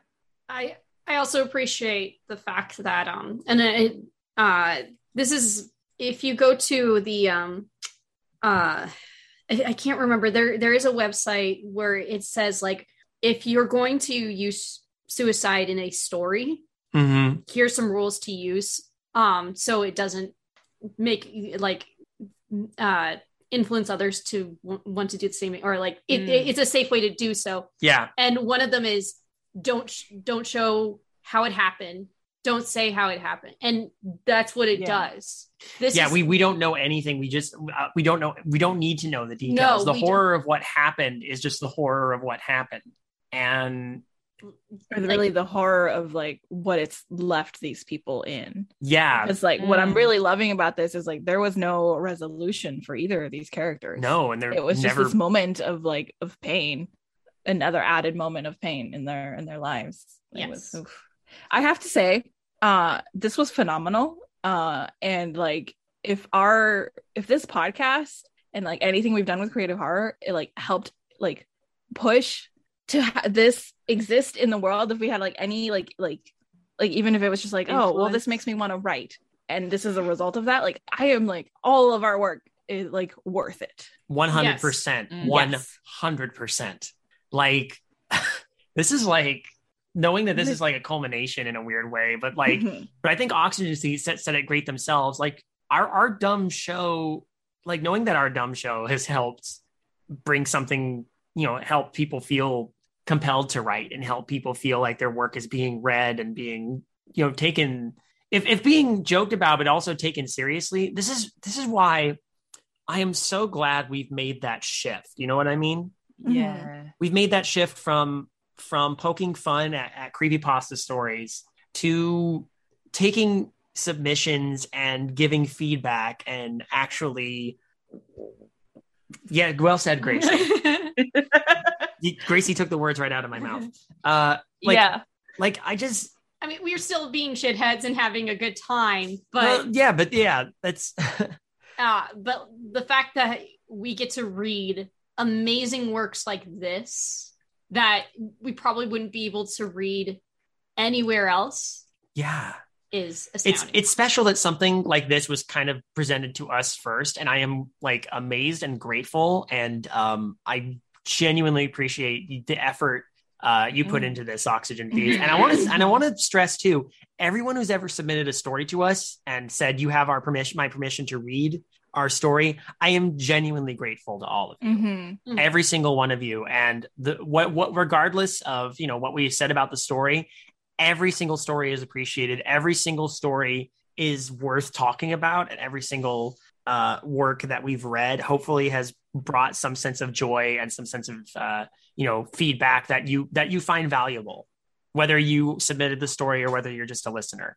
I I also appreciate the fact that um and it uh this is if you go to the um uh I, I can't remember there there is a website where it says like if you're going to use suicide in a story mhm. here's some rules to use um so it doesn't make like uh influence others to w- want to do the same or like it, Mm. it's a safe way to do so yeah and one of them is don't sh- don't show how it happened. Don't say how it happened. And that's what it Yeah. does. This yeah is we we don't know anything. We just uh, we don't know we don't need to know the details. No, the we horror of what happened is just the horror of what happened. And or Like- really the horror of like what it's left these people in. Yeah. It's like what i'm Mm. really loving about this is like there was no resolution for either of these characters. No and they're it was never just this moment of like of pain another added moment of pain in their in their lives. It was- Yes. oof. i have to say uh this was phenomenal. Uh and like if our if this podcast and like anything we've done with creative horror it like helped like push to ha- this exist in the world if we had like any like like like even if it was just like oh well this makes me want to write and this is a result of that like i am like all of our work is like worth it. 100% Mm. 100% like this is like knowing that this is like a culmination in a weird way but like Mhm. but I think Oxygen said, said it great themselves. Like our our dumb show, like knowing that our dumb show has helped bring something, you know, help people feel compelled to write and help people feel like their work is being read and being, you know, taken if if being joked about but also taken seriously. This is this is why I am so glad we've made that shift. You know what I mean? Mhm. Yeah. we've made that shift from from poking fun at, at creepypasta stories to taking submissions and giving feedback and actually yeah well said gracie gracie took the words right out of my mouth uh like yeah like i just i mean we're still being shitheads and having a good time but well, yeah but yeah that's uh but the fact that we get to read amazing works like this that we probably wouldn't be able to read anywhere else yeah is it's astounding. it's special that something like this was kind of presented to us first and i am like amazed and grateful and um i genuinely appreciate the effort uh, you put Mm. into this oxygen thieves and i want to and i want to stress too everyone who's ever submitted a story to us and said you have our permission my permission to read our story i am genuinely grateful to all of you. Mhm. every single one of you. And the what what regardless of you know what we said about the story every single story is appreciated. Every single story is worth talking about. And every single uh, work that we've read hopefully has brought some sense of joy and some sense of uh, you know feedback that you that you find valuable whether you submitted the story or whether you're just a listener.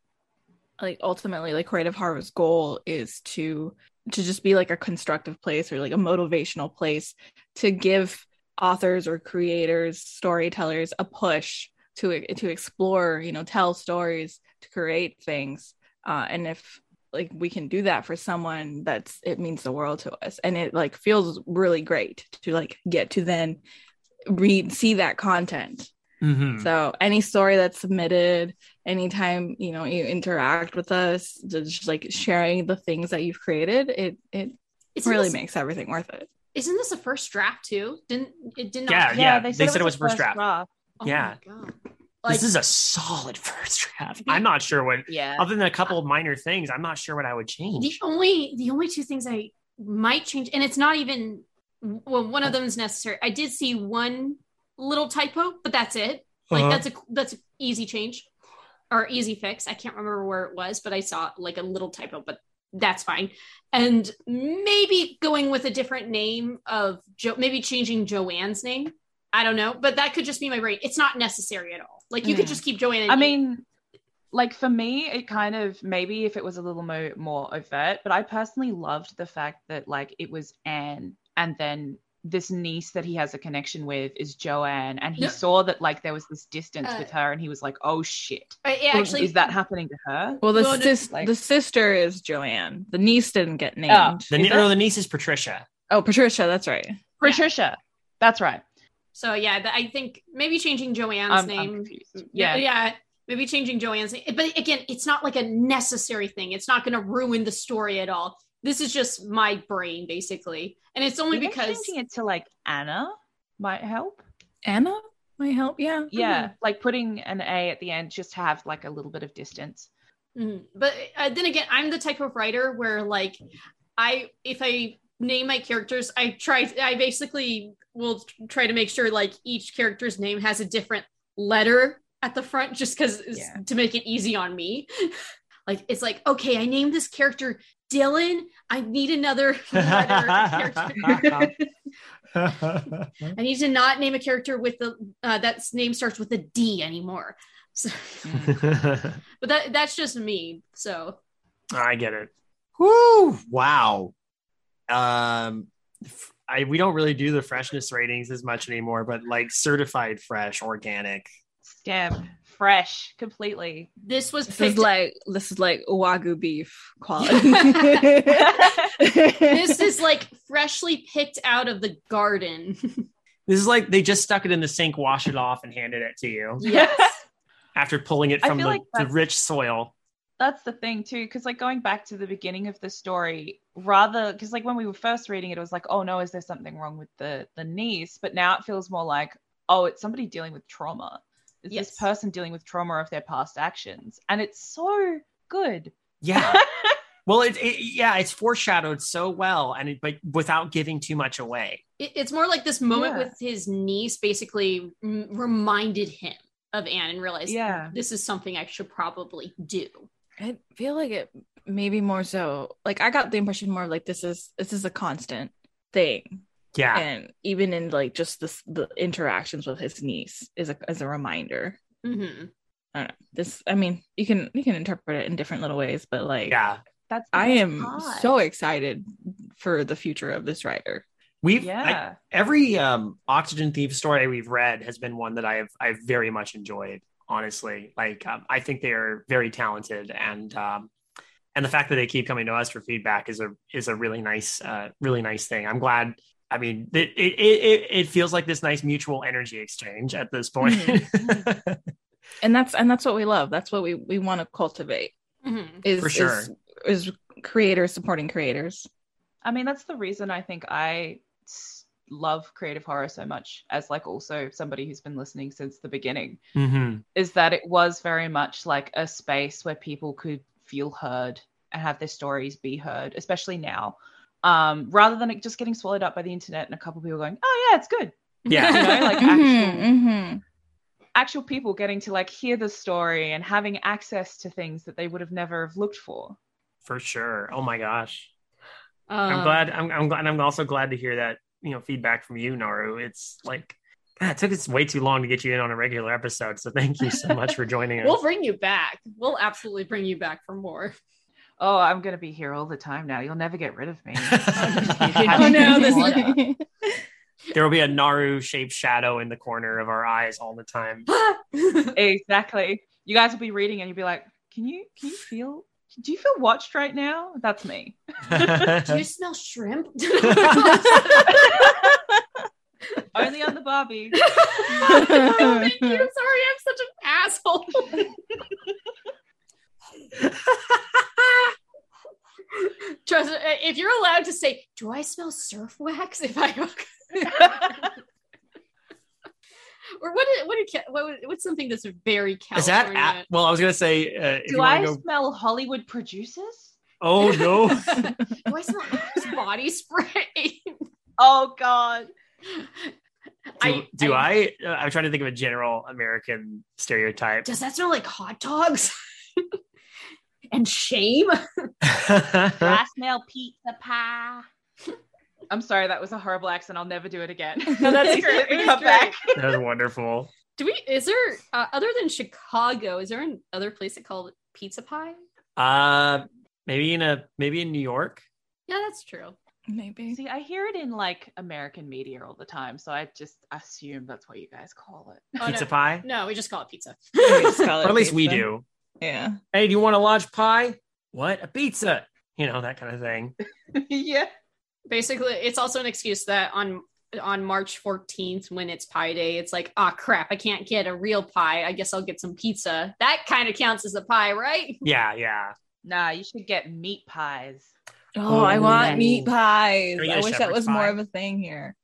Like ultimately like creative horror's goal is to to just be like a constructive place or like a motivational place to give authors or creators storytellers a push to to explore you know tell stories to create things. Uh and if like we can do that for someone that's it means the world to us. And it like feels really great to like get to then read see that content Mhm. so any story that's submitted, anytime you know you interact with us, just like sharing the things that you've created, it it Isn't really this, makes everything worth it. Isn't this a first draft too? Didn't it did not? Yeah, yeah. they they said, said it was the first draft. Oh my yeah. God. this is a solid first draft i'm not sure what Yeah. other than a couple of minor things i'm not sure what i would change. the change only the only two things I might change, and it's not even well, one of them is necessary. I did see one little typo, but that's it. Like Uh-huh. that's a that's an easy change or easy fix. I can't remember where it was, but I saw like a little typo, but that's fine. And maybe going with a different name of Joe, maybe changing Joanne's name. I don't know, but that could just be my brain. It's not necessary at all. Like you could Mm. just keep Joanne. I mean, like for me, it kind of maybe if it was a little mo- more overt, but I personally loved the fact that like it was Anne and then this niece that he has a connection with is Joanne, and he No. saw that like there was this distance Uh, with her, and he was like, "Oh shit, I, it actually is that happening to her?" Well, the Well, sis- like- the sister is Joanne. The niece didn't get named. Oh, the, Is ni- it? no, the niece is patricia oh, Patricia, that's right. Patricia, that's right. So yeah, th- I think maybe changing Joanne's I'm, I'm name. yeah, Yeah, yeah, maybe changing Joanne's name. But again, it's not like a necessary thing. It's not going to ruin the story at all. This is just my brain, basically, and it's only Even because changing it to like Anna might help. Anna might help. Yeah. Yeah, like putting an A at the end just to have like a little bit of distance. Mhm. But uh, then again, I'm the type of writer where like I if I name my characters, I try I basically will try to make sure like each character's name has a different letter at the front just cuz Yeah. to make it easy on me. like it's like, okay, I named this character Dylan. I need another letter character. I need to not name a character with the uh, that's name starts with a D anymore. So, but that that's just me. So I get it. Woo! Wow. Um, I we don't really do the freshness ratings as much anymore, but like certified fresh, organic. Stamp, fresh, completely. this was This picked. is like this is like wagyu beef quality. this is like freshly picked out of the garden. This is like they just stuck it in the sink, washed it off, and handed it to you yes. after pulling it from the, like the rich soil. That's the thing too, because like going back to the beginning of the story, rather because like when we were first reading it, it was like, oh no, is there something wrong with the the niece? But now it feels more like, oh, it's somebody dealing with trauma. Is Yes. this person dealing with trauma of their past actions? And it's so good. Yeah. well, it, it yeah, it's foreshadowed so well, and it, but without giving too much away. It- it's more like this moment Yeah. with his niece basically m- reminded him of Anne and realized hmm, Yeah. this is something I should probably do. I feel like it maybe more so like I got the impression more like this is this is a constant thing. Yeah. And even in like just this the interactions with his niece is a as a reminder. hmm I don't know. This I mean, you can you can interpret it in different little ways, but like yeah. That's I am part. so excited for the future of this writer. We've I- yeah. every um oxygen thief story we've read has been one that i've i've very much enjoyed honestly like um, i think they are very talented and um and the fact that they keep coming to us for feedback is a is a really nice uh really nice thing i'm glad i mean it it it, it feels like this nice mutual energy exchange at this point And that's and that's what we love. That's what we we want to cultivate. hmm Is For sure. is, is creators supporting creators. I mean, that's the reason I think I love creative horror so much as like also somebody who's been listening since the beginning hmm is that it was very much like a space where people could feel heard and have their stories be heard, especially now. Um, rather than it just getting swallowed up by the internet and a couple people going, "Oh yeah, it's good," Yeah. you know, like Mhm, actual mhm. actual people getting to like hear the story and having access to things that they would have never have looked for. For sure. Oh my gosh. Um, I'm glad. I'm, I'm glad. And I'm also glad to hear that you know feedback from you, Naru. It's like God, it took us way too long to get you in on a regular episode. So thank you so much for joining us. We'll bring you back. We'll absolutely bring you back for more. Oh, I'm gonna be here all the time now. You'll never get rid of me. Oh, no, this- there will be a Naru shaped shadow in the corner of our eyes all the time. exactly. You guys will be reading and you'll be like, "Can you can you feel? Do you feel watched right now?" That's me. Do you smell shrimp? Only on the Barbie. oh, thank you. Sorry, I'm such an asshole. Trust if you're allowed to say, "Do I smell surf wax?" If I or what? Is, what? Did, what? What's something that's very California? Is that at, well? I was gonna say. Uh, Do I go, smell Hollywood producers? oh no! Do I smell body spray? Oh God. Do, do I? uh, I'm trying to think of a general American stereotype. Does that smell like hot dogs? And shame? I smell pizza pie. I'm sorry, that was a horrible accent. I'll never do it again. No, that's great. Let me It was come great. back. that was wonderful. Do we? Is there uh, other than Chicago? Is there another place that called pizza pie? Uh, maybe in a maybe in New York. Yeah, that's true. Maybe. See, I hear it in like American media all the time, so I just assume that's what you guys call it. Oh, Pizza no. pie, No, we just call it pizza. We just call or it at least we do. Yeah. Hey, do you want a large pie? What? A pizza? You know that kind of thing. yeah. Basically, it's also an excuse that on on March 14th, when it's Pie Day, it's like, ah, crap, I can't get a real pie. I guess I'll get some pizza. That kind of counts as a pie, right? Yeah, yeah. Nah, you should get meat pies. Oh, I want meat pies. Can we get I a wish that shepherd's was more of a thing here.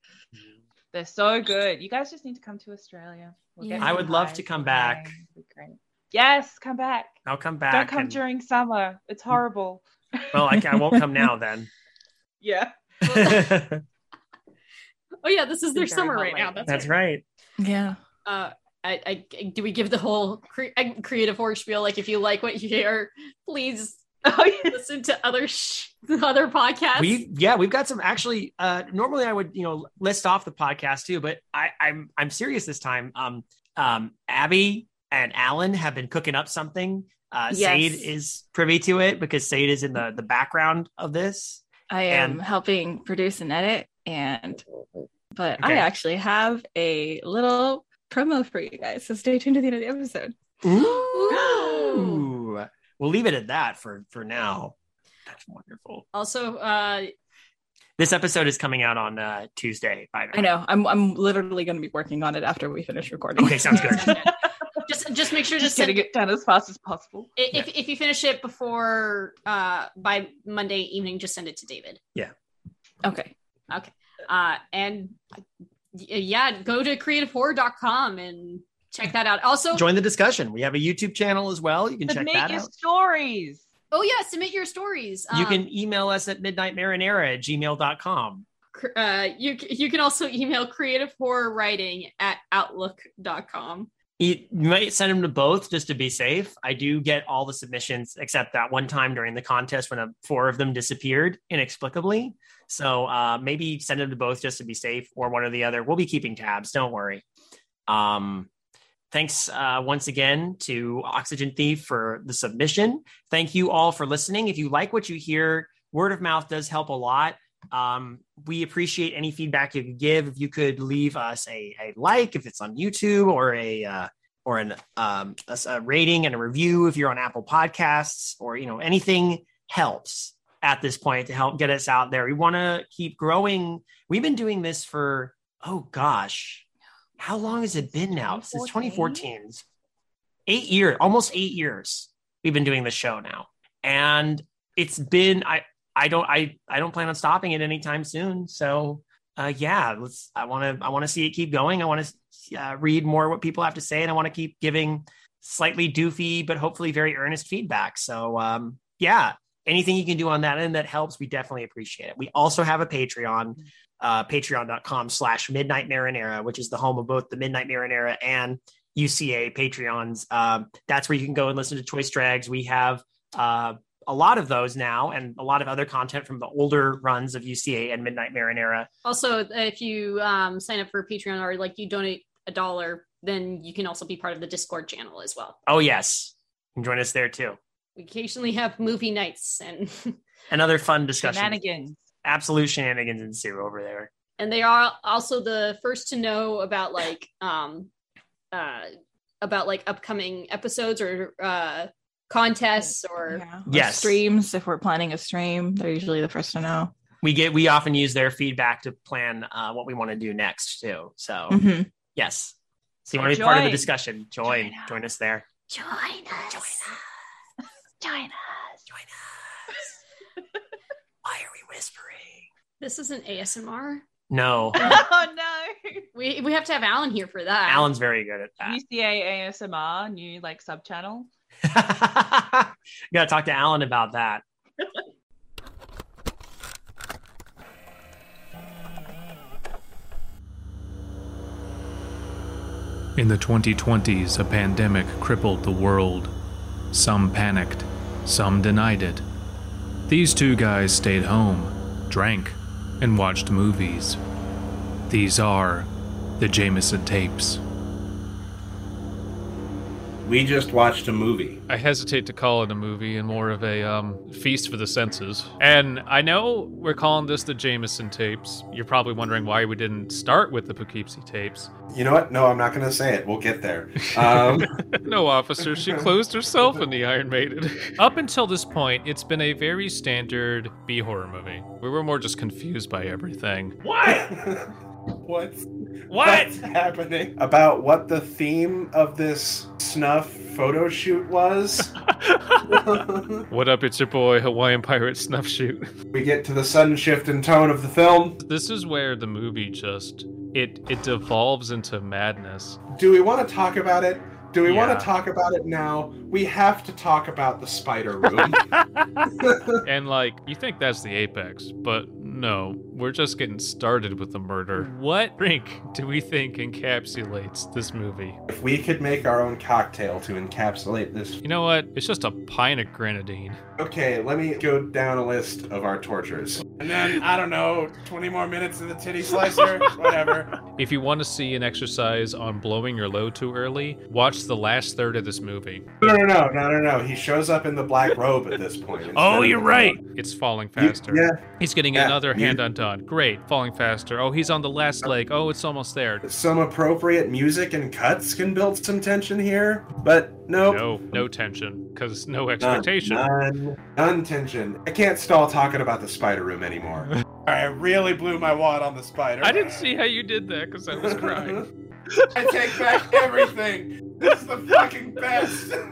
They're so good. You guys just need to come to Australia. get Yeah. I would love pies. to come back. be great. Yes, come back. I'll come back. Don't come and- during summer. It's horrible. well, I, I won't come now then. Yeah. Oh yeah, this is their summer right now. That's, That's right. right. Yeah. Uh, I, I, do we give the whole cre- uh, creative horror spiel? Like, if you like what you hear, please Oh, yeah. listen to other sh- other podcasts. We yeah, we've got some actually. Uh, normally I would you know list off the podcast too, but I, I'm I'm serious this time. Um, um, Abby and Alan have been cooking up something. Uh, Yes. Sade is privy to it because Sade is in the the background of this. I am And- helping produce and edit and but I actually have a little promo for you guys. So stay tuned to the end of the episode. Ooh. We'll leave it at that for for now. That's wonderful. also, uh, This episode is coming out on uh, Tuesday. By the way. I know. I'm I'm literally gonna be working on it after we finish recording. Okay, sounds good. just just make sure to Just send getting it done as fast as possible. i- if if you finish it before uh by Monday evening, just send it to David. Yeah. Okay. Okay. Uh, and uh, yeah, go to creativehorror.com and check that out. Also, Join the discussion. We have a YouTube channel as well. You can check that your out. stories. oh yeah, submit your stories. You Um, can email us at midnightmarinara at gmail.com. cr- uh, you you can also email creative horror writing at outlook.com. You might send them to both just to be safe. I do get all the submissions except that one time during the contest when uh, four of them disappeared inexplicably. So uh, maybe send them to both just to be safe or one or the other. We'll be keeping tabs. Don't worry. Um, thanks uh, once again to Oxygen Thief for the submission. Thank you all for listening. If you like what you hear, word of mouth does help a lot. Um, we appreciate any feedback you could give. If you could leave us a, a like, if it's on YouTube, or a uh, or an um, a, a rating and a review if you're on Apple Podcasts, or you know anything helps at this point to help get us out there. We want to keep growing. We've been doing this for oh gosh, how long has it been now? Since 2014. Eight years, almost eight years. We've been doing the show now, and it's been I I don't I I don't plan on stopping it anytime soon. So uh, yeah, let's. I want to. I want to see it keep going. I want to uh, read more what people have to say, and I want to keep giving slightly doofy but hopefully very earnest feedback. So, um, yeah, anything you can do on that end that helps, we definitely appreciate it. We also have a Patreon, uh, patreon.com slash midnight marinara, which is the home of both the Midnight Marinara and UCA Patreons. Um, that's where you can go and listen to Choice Drags. We have uh, a lot of those now and a lot of other content from the older runs of UCA and Midnight Marinara. Also, if you um, sign up for Patreon or like you donate a dollar, then you can also be part of the Discord channel as well. Oh, yes. You can join us there too. We occasionally have movie nights and And other fun discussions. Shenanigans. Absolute shenanigans ensue over there. and they are also the first to know about like um uh about like upcoming episodes or uh contests or Yeah. Or Yes. Streams. If we're planning a stream, they're usually the first to know. We get we often use their feedback to plan uh, what we want to do next too. So Mhm. yes. So you want to be part of the discussion? Join, Join us. join us there. join us Join us. Join us. Why are we whispering? this isn't asmr No, oh no. we we have to have alan here for that Alan's very good at that. UCA ASMR, new like sub channel. you gotta talk to Alan about that. In the 2020s, a pandemic crippled the world. Some panicked, some denied it. These two guys stayed home, drank, and watched movies. These are the Jameson tapes. We just watched a movie. I hesitate to call it a movie and more of a um, feast for the senses. And I know we're calling this the Jameson tapes. You're probably wondering why we didn't start with the Poughkeepsie tapes. You know what? No, I'm not going to say it. We'll get there. Um, no, officer, she closed herself in the Iron Maiden. Up until this point, it's been a very standard B horror movie. We were more just confused by everything. What? what's What? what's happening? About what the theme of this snuff photo shoot was. What up? It's your boy, Hawaiian Pirate Snuff Shoot. we get to the sudden shift in tone of the film. This is where the movie just it it devolves into madness. Do we want to talk about it? Do we Yeah. want to talk about it now? We have to talk about the spider room. And like, you think that's the apex, but no, we're just getting started with the murder. What drink do we think encapsulates this movie? if we could make our own cocktail to encapsulate this. You know what? It's just a pint of grenadine. Okay, let me go down a list of our tortures. And then, I don't know, 20 more minutes of the titty slicer, whatever. If you want to see an exercise on blowing your load too early, watch the last third of this movie. No, no, no, no, no, no. He shows up in the black robe at this point. Oh, you're the- right. It's falling You- faster. yeah, He's getting Yeah, another you- hand undone. Great, falling faster. Oh, he's on the last leg. Oh, it's almost there. some appropriate music and cuts can build some tension here, but nope. No, no tension, because no None, expectation. None, none tension. I can't stall talking about the spider room anymore. I really blew my wad on the spider. I didn't see how you did that because I was crying. I take back everything. This is the fucking best.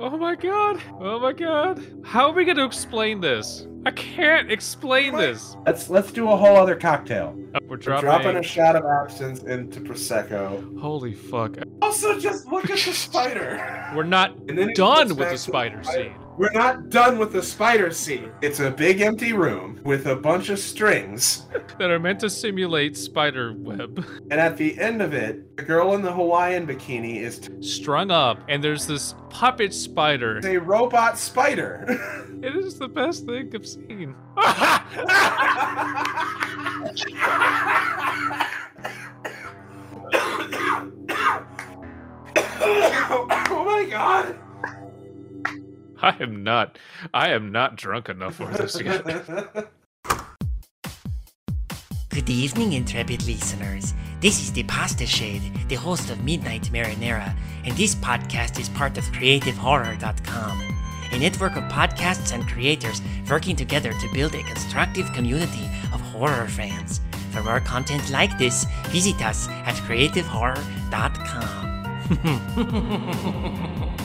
Oh my god. Oh my god. How are we going to explain this? I can't explain this. let's let's do a whole other cocktail. Uh, We're We're dropping. dropping a shot of absinthe into prosecco. Holy fuck. Also, just look at the spider. We're not And then it done with the to spider scene. We're not done with the spider scene. It's a big empty room with a bunch of strings, that are meant to simulate spider web and at the end of it, the girl in the Hawaiian bikini is t- strung up, and there's this puppet spider. It's a robot spider. It is the best thing I've seen. oh my god! I am not. I am not drunk enough for this yet. Good evening, intrepid listeners. This is the Pasta Shade, the host of Midnight Marinara, and this podcast is part of CreativeHorror.com, a network of podcasts and creators working together to build a constructive community of horror fans. For more content like this, visit us at CreativeHorror.com.